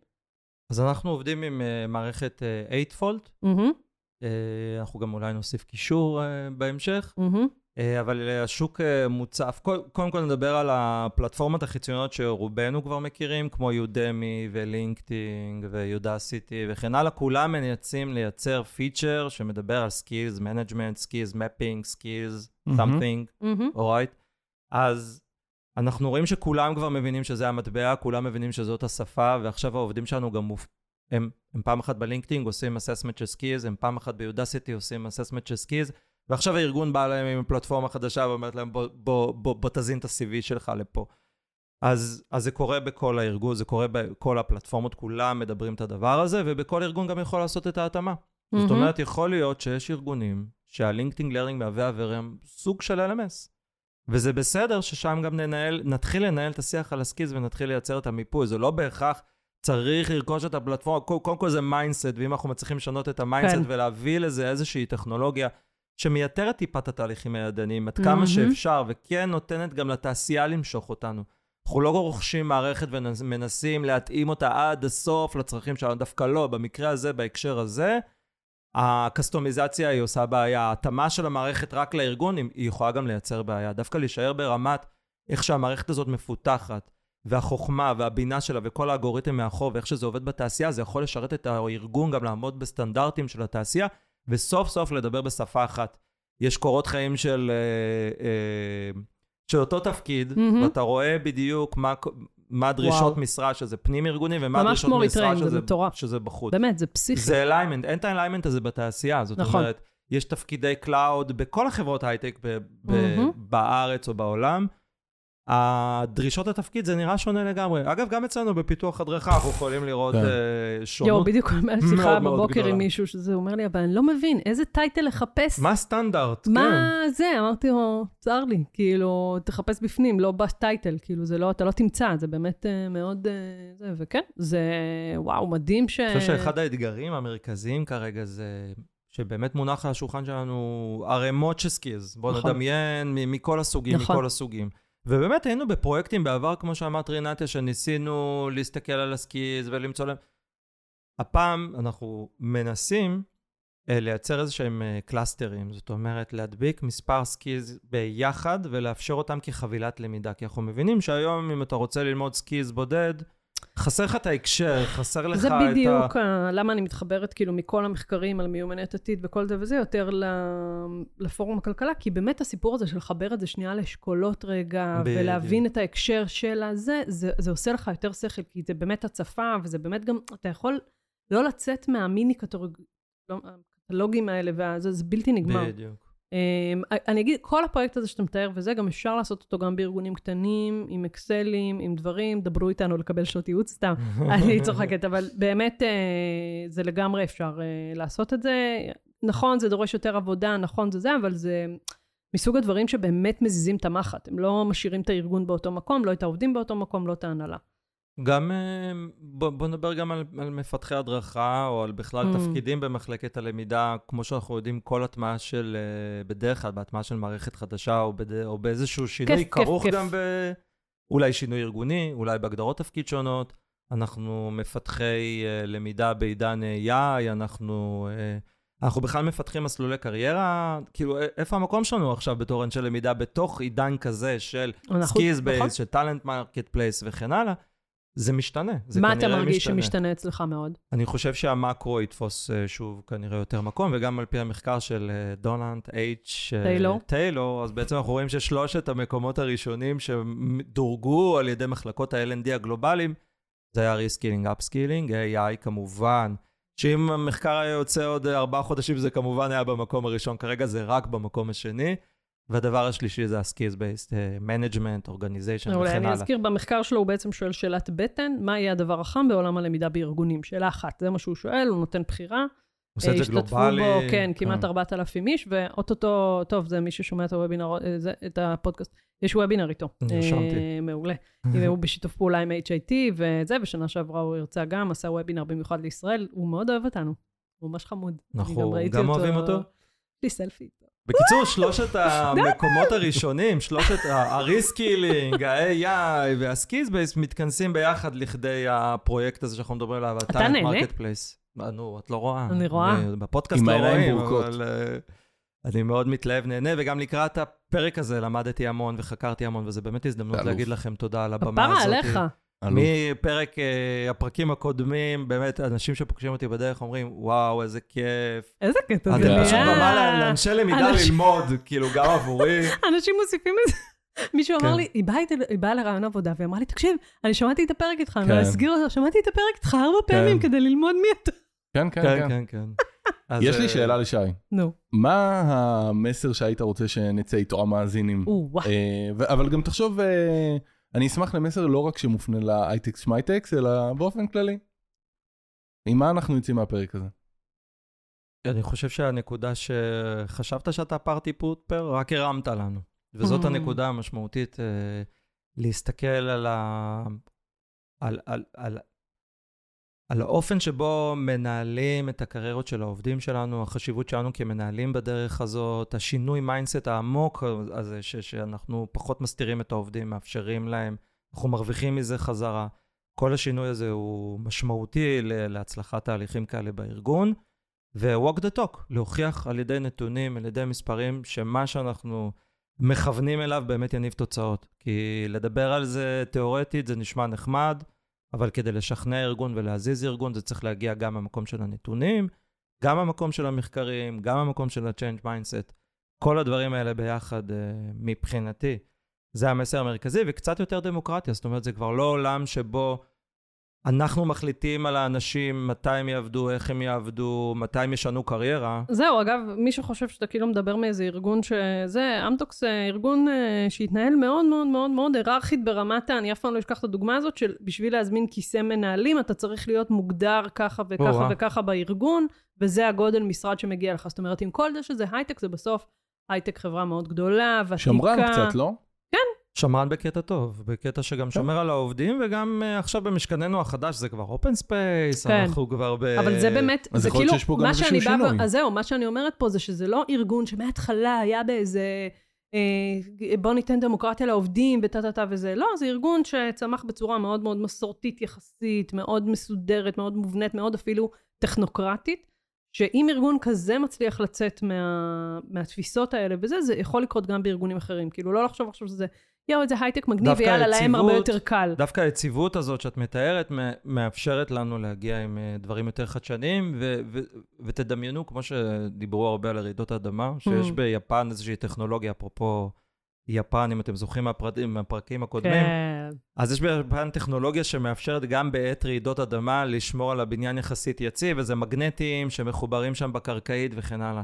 אז אנחנו עובדים עם uh, מערכת uh, 8Fold, מהמם, uh, אנחנו גם אולי נוסיף קישור uh, בהמשך, מהמם. Uh, אבל uh, השוק uh, מוצף. כל, קודם כל נדבר על הפלטפורמות החיצוניות שרובנו כבר מכירים, כמו יודמי ולינקדאינג ויודסיטי וכן הלאה, כולם מנייצים לייצר פיצ'ר שמדבר על management, skills mapping, skills מהמם. something. אורייט? אז אנחנו רואים שכולם כבר מבינים שזה המטבע, כולם מבינים שזאת השפה, ועכשיו העובדים שלנו גם מופ... הם, הם פעם אחת ב LinkedIn עושים assessment של skills, הם פעם אחת ב Udacity עושים assessment של skills, ועכשיו הארגון בא להם עם פלטפורמה חדשה ואומרת להם בוא, בוא, בוא, בוא תזין את ה-CV שלך לפה. אז, אז זה קורה בכל הארגון, זה קורה בכל הפלטפורמות, כולם מדברים את הדבר הזה, ובכל ארגון גם יכול לעשות את ההתאמה. זאת מהמם. אומרת, יכול להיות שיש ארגונים שה LinkedIn Learning מהווה עבורם סוג של LMS. וזה בסדר ששם גם ננהל, נתחיל לנהל את השיח על ה skills ונתחיל לייצר את המיפוי. זה לא בהכרח צריך לרכוש את הפלטפורמה, קודם כל זה mindset, ואם אנחנו מצליחים לשנות את ה mindset כן. ולהביא לזה איזושהי טכנולוגיה שמייתרת טיפה את התהליכים הידניים, עד. כמה שאפשר, וכן נותנת גם לתעשייה למשוך אותנו. אנחנו לא רוכשים מערכת ומנסים להתאים אותה עד הסוף לצרכים שלנו, דווקא לא, במקרה הזה, בהקשר הזה, הקסטומיזציה היא עושה בעיה. ההתאמה של המערכת רק לארגון, היא יכולה גם לייצר בעיה. דווקא להישאר ברמת איך שהמערכת הזאת מפותחת, והחוכמה והבינה שלה וכל האלגוריתם מאחור, ואיך שזה עובד בתעשייה, זה יכול לשרת את הארגון גם לעמוד בסטנדרטים של התעשייה, וסוף סוף לדבר בשפה אחת. יש קורות חיים של, אה, אה, של אותו תפקיד, מהמם. ואתה רואה בדיוק מה, מה דרישות וואו. משרה שזה פנים ארגוני, ומה דרישות משרה retrain, זה שזה. שזה בחוץ. באמת, זה פסיכי. זה אליימנט, אין את האליימנט הזה בתעשייה, זאת נכון. אומרת, יש תפקידי קלאוד בכל החברות הייטק ב- ב- מהמם. בארץ או בעולם. הדרישות התפקיד זה נראה שונה לגמרי. אגב, גם אצלנו בפיתוח הדרכה אנחנו יכולים לראות כן. אה, שונות. יואו, בדיוק לי שיחה בבוקר גדולה. עם מישהו שזה אומר לי, אבל אני לא מבין, איזה טייטל לחפש? מה הסטנדרט? מה כן. זה? אמרתי לו, צר לי, כאילו, תחפש בפנים, לא בטייטל, כאילו, זה לא, אתה לא תמצא, זה באמת אה, מאוד, אה, זה, וכן, זה, וואו, מדהים ש... אני חושב שאחד האתגרים המרכזיים כרגע זה שבאמת מונח על השולחן שלנו ערימות של skills. בואו נכון. נדמיין מכל הסוגים, נכון. מכל הסוגים. ובאמת היינו בפרויקטים בעבר, כמו שאמרת רינתיה, שניסינו להסתכל על ה skills ולמצוא להם. הפעם אנחנו מנסים אה, לייצר איזה שהם אה, קלאסטרים, זאת אומרת להדביק מספר skills ביחד ולאפשר אותם כחבילת למידה, כי אנחנו מבינים שהיום אם אתה רוצה ללמוד skills בודד, חסר לך את ההקשר, חסר לך זה את ה... בדיוק ה... למה אני מתחברת כאילו מכל המחקרים על מיומנויות עתיד וכל זה וזה, יותר. לפורום הכלכלה, כי באמת הסיפור הזה של לחבר את זה שנייה לאשכולות רגע, בדיוק. ולהבין את ההקשר של הזה, זה, זה עושה לך יותר שכל, כי זה באמת הצפה, וזה באמת גם, אתה יכול לא לצאת מהמיני. לא, הקטלוגים האלה, וזה זה בלתי נגמר. בדיוק. Um, אני אגיד, כל הפרויקט הזה שאתה מתאר וזה, גם אפשר לעשות אותו גם בארגונים קטנים, עם אקסלים, עם דברים, דברו איתנו לקבל שעות ייעוץ סתם. אני צוחקת, אבל באמת uh, זה לגמרי אפשר uh, לעשות את זה. נכון, זה דורש יותר עבודה, נכון זה זה, אבל זה מסוג הדברים שבאמת מזיזים את המחט. הם לא משאירים את הארגון באותו מקום, לא את העובדים באותו מקום, לא את ההנהלה. גם, אה, בוא, בוא נדבר גם על, על מפתחי הדרכה, או על בכלל Mm. תפקידים במחלקת הלמידה, כמו שאנחנו יודעים, כל הטמעה של, אה, בדרך כלל, בהטמעה של מערכת חדשה, או, בד... או באיזשהו שינוי, כיף, כיף, כרוך כיף. גם ב... אולי שינוי ארגוני, אולי בהגדרות תפקיד שונות. אנחנו מפתחי אה, למידה בעידן AI, אנחנו... אה, אנחנו בכלל מפתחים מסלולי קריירה, כאילו, איפה המקום שלנו עכשיו בתור אנשי למידה בתוך עידן כזה של skills נכון. base, של talent marketplace וכן הלאה? זה משתנה, זה מה אתה מרגיש משתנה. שמשתנה אצלך מאוד? אני חושב שהמקרו יתפוס אה, שוב כנראה יותר מקום, וגם על פי המחקר של אה, דונלד אייץ' אה, טיילור. טיילור, אז בעצם אנחנו רואים ששלושת המקומות הראשונים שדורגו על ידי מחלקות ה-L&D הגלובליים, זה היה reskilling, upskilling, AI כמובן, שאם המחקר היה יוצא עוד ארבעה חודשים, זה כמובן היה במקום הראשון, כרגע זה רק במקום השני. והדבר השלישי זה ה-skills based אה, management, organization אולי וכן אני הלאה. אזכיר, במחקר שלו הוא בעצם שואל שאלת בטן, מה יהיה הדבר החם בעולם הלמידה בארגונים? שאלה אחת, זה מה שהוא שואל, הוא נותן בחירה. עושה את זה השתתפו גלובלי. בו, כן, כמעט 4,000 איש, ואו-טו-טו, טוב, זה מי ששומע את הוובינר, אה, זה- את הפודקאסט, יש וובינר איתו. נרשמתי. אה, מעולה. הוא בשיתוף פעולה עם HIT וזה, ושנה שעברה הוא הרצה גם, עשה וובינר במיוחד לישראל, הוא מאוד אוהב אותנו. הוא ממש חמוד. אני אנחנו ראיתי גם אוהבים אותו. יש לי סלפי איתו. בקיצור, שלושת המקומות הראשונים, שלושת ה reskilling, ה-AI base מתכנסים ביחד לכדי הפרויקט הזה שאנחנו מדברים עליו, אתה נהנה? marketplace. אה, נו, את לא רואה. אני רואה. אה, בפודקאסט לא רואים. אבל אה, אני מאוד מתלהב, נהנה, וגם לקראת הפרק הזה למדתי המון וחקרתי המון, וזה באמת הזדמנות. להגיד לכם תודה על הבמה הזאת. כפרה עליך. מפרק, אה, הפרקים הקודמים, באמת, אנשים שפוגשים אותי בדרך אומרים, וואו, איזה כיף. איזה קטע זה נהיה. פשוט במה לאנשי למידה אנשים- ללמוד, כאילו, גם עבורי. אנשים מוסיפים את זה. מישהו אמר כן. לי, היא באה לרעיון עבודה, והיא אמרה לי, תקשיב, אני שמעתי את הפרק איתך, אני כן. אסגיר אותך, שמעתי את הפרק איתך ארבע פעמים כדי ללמוד מי אתה. כן, כן, כן, כן. כן, כן. יש לי אה, שאלה לשי. נו, מה המסר שהיית רוצה שנצא איתו המאזינים? אה, ו- אבל גם תחשוב, אני אשמח למסר לא רק שמופנה לאייטקס שמייטקס, אלא באופן כללי. עם מה אנחנו יוצאים מהפרק הזה? אני חושב שהנקודה שחשבת שאתה פארטי פוטפר, רק הרמת לנו. וזאת Mm. הנקודה המשמעותית, אה, להסתכל על ה... על, על, על, על האופן שבו מנהלים את הקריירות של העובדים שלנו, החשיבות שלנו כמנהלים בדרך הזאת, השינוי mindset העמוק הזה, ש- שאנחנו פחות מסתירים את העובדים, מאפשרים להם, אנחנו מרוויחים מזה חזרה. כל השינוי הזה הוא משמעותי להצלחת תהליכים כאלה בארגון. ו-walk the talk, להוכיח על ידי נתונים, על ידי מספרים, שמה שאנחנו מכוונים אליו באמת יניב תוצאות. כי לדבר על זה תיאורטית זה נשמע נחמד, אבל כדי לשכנע ארגון ולהזיז ארגון, זה צריך להגיע גם מהמקום של הנתונים, גם מהמקום של המחקרים, גם מהמקום של ה-change mindset. כל הדברים האלה ביחד, uh, מבחינתי, זה המסר המרכזי, וקצת יותר דמוקרטיה. זאת אומרת, זה כבר לא עולם שבו אנחנו מחליטים על האנשים מתי הם יעבדו, איך הם יעבדו, מתי הם ישנו קריירה. זהו, אגב, מי שחושב שאתה כאילו מדבר מאיזה ארגון שזה, אמדוקס זה ארגון uh, שהתנהל מאוד מאוד מאוד מאוד היררכית ברמת ה... אני אף פעם לא אשכח את הדוגמה הזאת, של בשביל להזמין כיסא מנהלים, אתה צריך להיות מוגדר ככה וככה וככה בארגון, וזה הגודל משרד שמגיע לך. זאת אומרת, עם כל זה שזה הייטק, זה בסוף הייטק חברה מאוד גדולה, ותיקה. שמרן קצת, לא? שמרן בקטע טוב, בקטע שגם שומר על העובדים, וגם אה, עכשיו במשכננו החדש זה כבר open space, כן. אנחנו כבר ב... אבל זה באמת, זה כאילו, מה שאני באה. אז זהו, מה שאני אומרת פה זה שזה לא ארגון שמההתחלה היה באיזה, אה, בוא ניתן דמוקרטיה לעובדים וטה טה טה וזה, לא, זה ארגון שצמח בצורה מאוד מאוד מסורתית יחסית, מאוד מסודרת, מאוד מובנית, מאוד אפילו טכנוקרטית. שאם ארגון כזה מצליח לצאת מה, מהתפיסות האלה וזה, זה יכול לקרות גם בארגונים אחרים. כאילו, לא לחשוב עכשיו שזה, יואו, איזה הייטק מגניב, ויאללה, להם הרבה יותר קל. דווקא היציבות הזאת שאת מתארת, מאפשרת לנו להגיע עם אה, דברים יותר חדשניים, ו- ו- ותדמיינו, כמו שדיברו הרבה על רעידות אדמה, שיש Mm. ביפן איזושהי טכנולוגיה, אפרופו יפן, אם אתם זוכרים מהפרטים, מהפרקים הקודמים, כן. אז יש ביפן טכנולוגיה שמאפשרת גם בעת רעידות אדמה לשמור על הבניין יחסית יציב, וזה מגנטים שמחוברים שם בקרקעית וכן הלאה.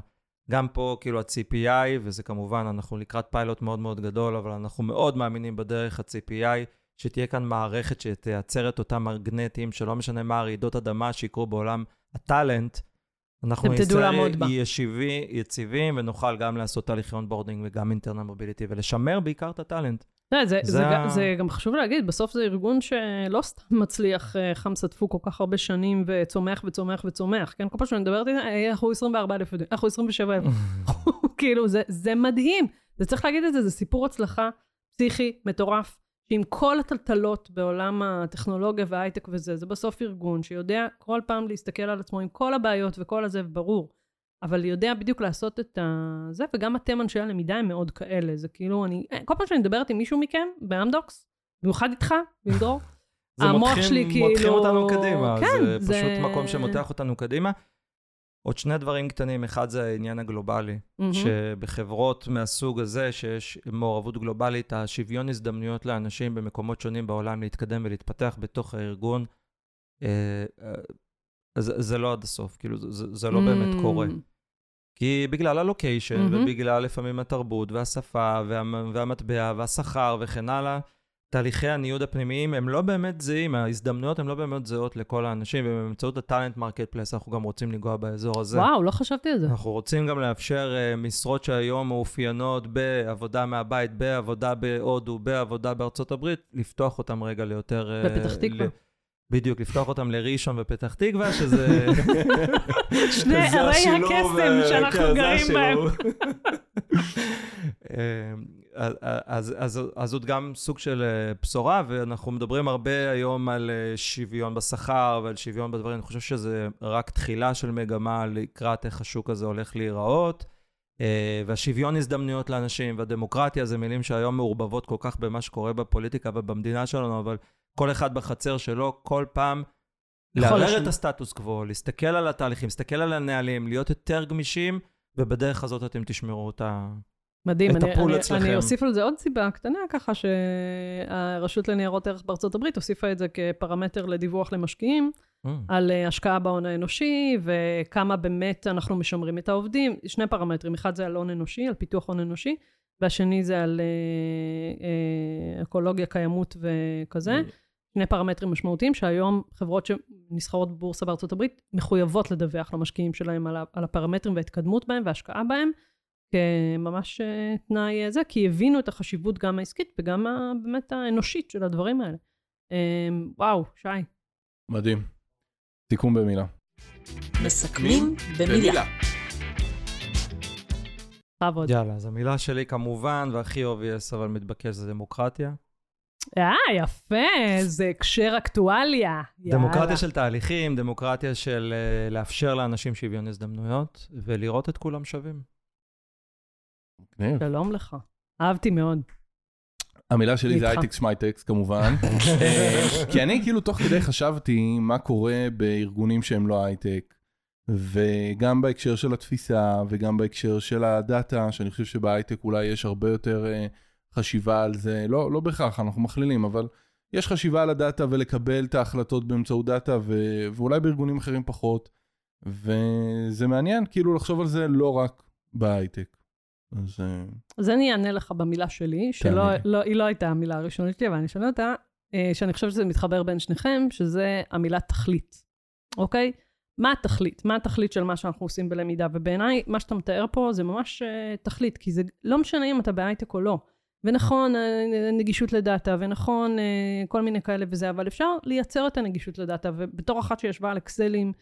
גם פה, כאילו, ה-CPI, וזה כמובן, אנחנו לקראת פיילוט מאוד מאוד גדול, אבל אנחנו מאוד מאמינים בדרך ה-CPI, שתהיה כאן מערכת שתייצר את אותם מגנטים, שלא משנה מה הרעידות אדמה שיקרו בעולם ה talent, אנחנו בה. יציבי, יציבים, ונוכל גם לעשות תהליכי onboarding וגם internal mobility, ולשמר בעיקר את ה talent. זה, זה, זה זה, ה- זה גם חשוב להגיד, בסוף זה ארגון שלא סתם מצליח אה, חמסה טפו כל כך הרבה שנים וצומח וצומח וצומח, כן? כל פעם שאני מדברת איתה, "אה, אנחנו 24 אלף עובדים, אנחנו 27 אלף. כאילו, זה, זה מדהים. זה צריך להגיד את זה, זה סיפור הצלחה פסיכי, מטורף, שעם כל הטלטלות בעולם הטכנולוגיה וההייטק וזה, זה בסוף ארגון שיודע כל פעם להסתכל על עצמו עם כל הבעיות וכל הזה, ברור. אבל יודע בדיוק לעשות את. זה, וגם אתם אנשי הלמידה הם מאוד כאלה. זה כאילו, אני... כל פעם שאני מדברת עם מישהו מכם, באמדוקס, במיוחד איתך, עם דרור, זה המוח שלי כאילו- מותחים אותנו קדימה, כן, זה זה- פשוט מקום שמותח אותנו קדימה. עוד שני דברים קטנים, אחד זה העניין הגלובלי, מהמם. שבחברות מהסוג הזה, שיש מעורבות גלובלית, השוויון הזדמנויות לאנשים במקומות שונים בעולם להתקדם ולהתפתח בתוך הארגון, אה, אה, זה, זה לא עד הסוף, כאילו, זה, זה לא באמת קורה. כי בגלל ה location, מהמם. ובגלל לפעמים התרבות והשפה והמ- והמטבע והשכר וכן הלאה, תהליכי הניוד הפנימיים הם לא באמת זהים, ההזדמנויות הן לא באמת זהות לכל האנשים, ובאמצעות ה talent marketplace אנחנו גם רוצים לנגוע באזור הזה. וואו, לא חשבתי על זה. אנחנו רוצים גם לאפשר uh, משרות שהיום מאופיינות בעבודה מהבית, בעבודה בהודו, בעבודה בארצות הברית, לפתוח אותם רגע ליותר... אה, בפתח תקווה. ל- בדיוק, לפתוח אותם לראשון ופתח תקווה, שזה... שני ערי הקסם אה, שאנחנו כן, גרים בהם. אה, אז- זאת גם סוג של אה, בשורה, ואנחנו מדברים הרבה היום על שוויון בשכר ועל שוויון בדברים. אני חושב שזה רק תחילה של מגמה לקראת איך השוק הזה הולך להיראות. והשוויון הזדמנויות לאנשים והדמוקרטיה זה מילים שהיום מעורבבות כל כך במה שקורה בפוליטיקה ובמדינה שלנו, אבל כל אחד בחצר שלו, כל פעם לערער. את הסטטוס קוו, להסתכל על התהליכים, להסתכל על הנהלים, להיות יותר גמישים, ובדרך הזאת אתם תשמרו אותה. מדהים, את אני, הפול אני, אצלכם. אני אוסיף על זה עוד סיבה קטנה, ככה שהרשות לניירות ערך בארצות הברית הוסיפה את זה כפרמטר לדיווח למשקיעים, על אה, השקעה בהון האנושי, וכמה באמת אנחנו משמרים את העובדים. שני פרמטרים, אחד זה על הון אנושי, על פיתוח הון אנושי, והשני זה על אה, אה, אקולוגיה, קיימות וכזה. שני פרמטרים משמעותיים, שהיום חברות שנסחרות בבורסה בארצות הברית מחויבות לדווח למשקיעים שלהם על, הפרמטרים וההתקדמות בהם וההשקעה בהם, כממש אה, תנאי אה, זה, כי הבינו את החשיבות גם העסקית וגם באמת האנושית של הדברים האלה. אה, וואו, שי. מדהים. סיכום במילה. מסכמים במילה. בכבוד. יאללה, אז המילה שלי כמובן, והכי obvious אבל מתבקש זה דמוקרטיה. אה, יפה, זה הקשר אקטואליה. דמוקרטיה יאללה. של תהליכים, דמוקרטיה של אה, לאפשר לאנשים שוויון הזדמנויות, ולראות את כולם שווים. שלום לך. אהבתי מאוד. המילה שלי זה איתך. הייטקס שמייטקס כמובן. אה, כי אני כאילו תוך כדי חשבתי מה קורה בארגונים שהם לא הייטק, וגם בהקשר של התפיסה וגם בהקשר של הדאטה, שאני חושב שבהייטק אולי יש הרבה יותר אה, חשיבה על זה, לא, לא בהכרח, אנחנו מכלילים, אבל יש חשיבה על הדאטה ולקבל את ההחלטות באמצעות דאטה, ו- ואולי בארגונים אחרים פחות, וזה מעניין כאילו לחשוב על זה לא רק בהייטק. אז אה, אז אני אענה לך במילה שלי, שלא. לא, היא לא הייתה המילה הראשונית שלי, אבל אני אשנה אותה, אה, שאני חושבת שזה מתחבר בין שניכם, שזה המילה תכלית, אוקיי? מה התכלית? מה התכלית של מה שאנחנו עושים בלמידה? ובעיניי, מה שאתה מתאר פה זה ממש uh, תכלית, כי זה לא משנה אם אתה בהייטק או לא. ונכון, אה, נגישות לדאטה, ונכון, אה, כל מיני כאלה וזה, אבל אפשר לייצר את הנגישות לדאטה, ובתור אחת שישבה על אקסלים,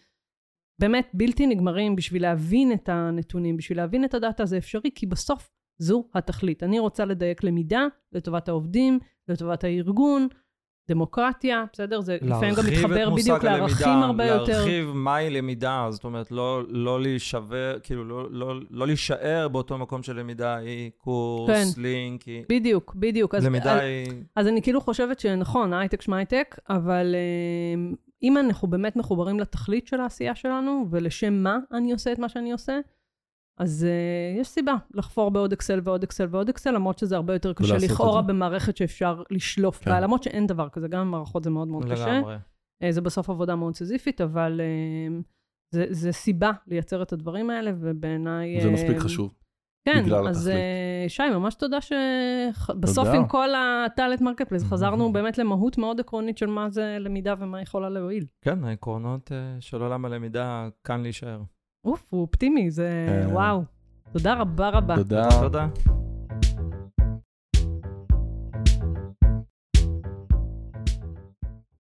באמת בלתי נגמרים בשביל להבין את הנתונים, בשביל להבין את הדאטה זה אפשרי, כי בסוף זו התכלית. אני רוצה לדייק למידה לטובת העובדים, לטובת הארגון, דמוקרטיה, בסדר? זה לפעמים גם מתחבר בדיוק לערכים הרבה יותר. להרחיב מהי למידה, זאת אומרת, לא, לא להישבר, כאילו, לא, לא, לא להישאר באותו מקום של למידה, היא קורס, כן. לינק, היא... בדיוק, בדיוק. אז, למידה אז, היא... אז אני כאילו חושבת שנכון, הייטק שמייטק, אבל אה, אם אנחנו באמת מחוברים לתכלית של העשייה שלנו, ולשם מה אני עושה את מה שאני עושה, אז uh, יש סיבה לחפור בעוד אקסל ועוד אקסל ועוד אקסל, למרות שזה הרבה יותר קשה לכאורה. במערכת שאפשר לשלוף כן. בה, למרות שאין דבר כזה, גם במערכות זה מאוד מאוד קשה. לגמרי. אה, זה בסוף עבודה מאוד סיזיפית, אבל אה, זה, זה סיבה לייצר את הדברים האלה, ובעיניי... זה אה, מספיק חשוב. כן, בגלל אז. אה, שי, ממש תודה שבסוף. עם כל ה talent market חזרנו באמת למהות מאוד עקרונית של מה זה למידה ומה יכולה להועיל. כן, העקרונות אה, של עולם הלמידה כאן להישאר. אוף, הוא אופטימי, זה כן. וואו. תודה רבה רבה. תודה. תודה.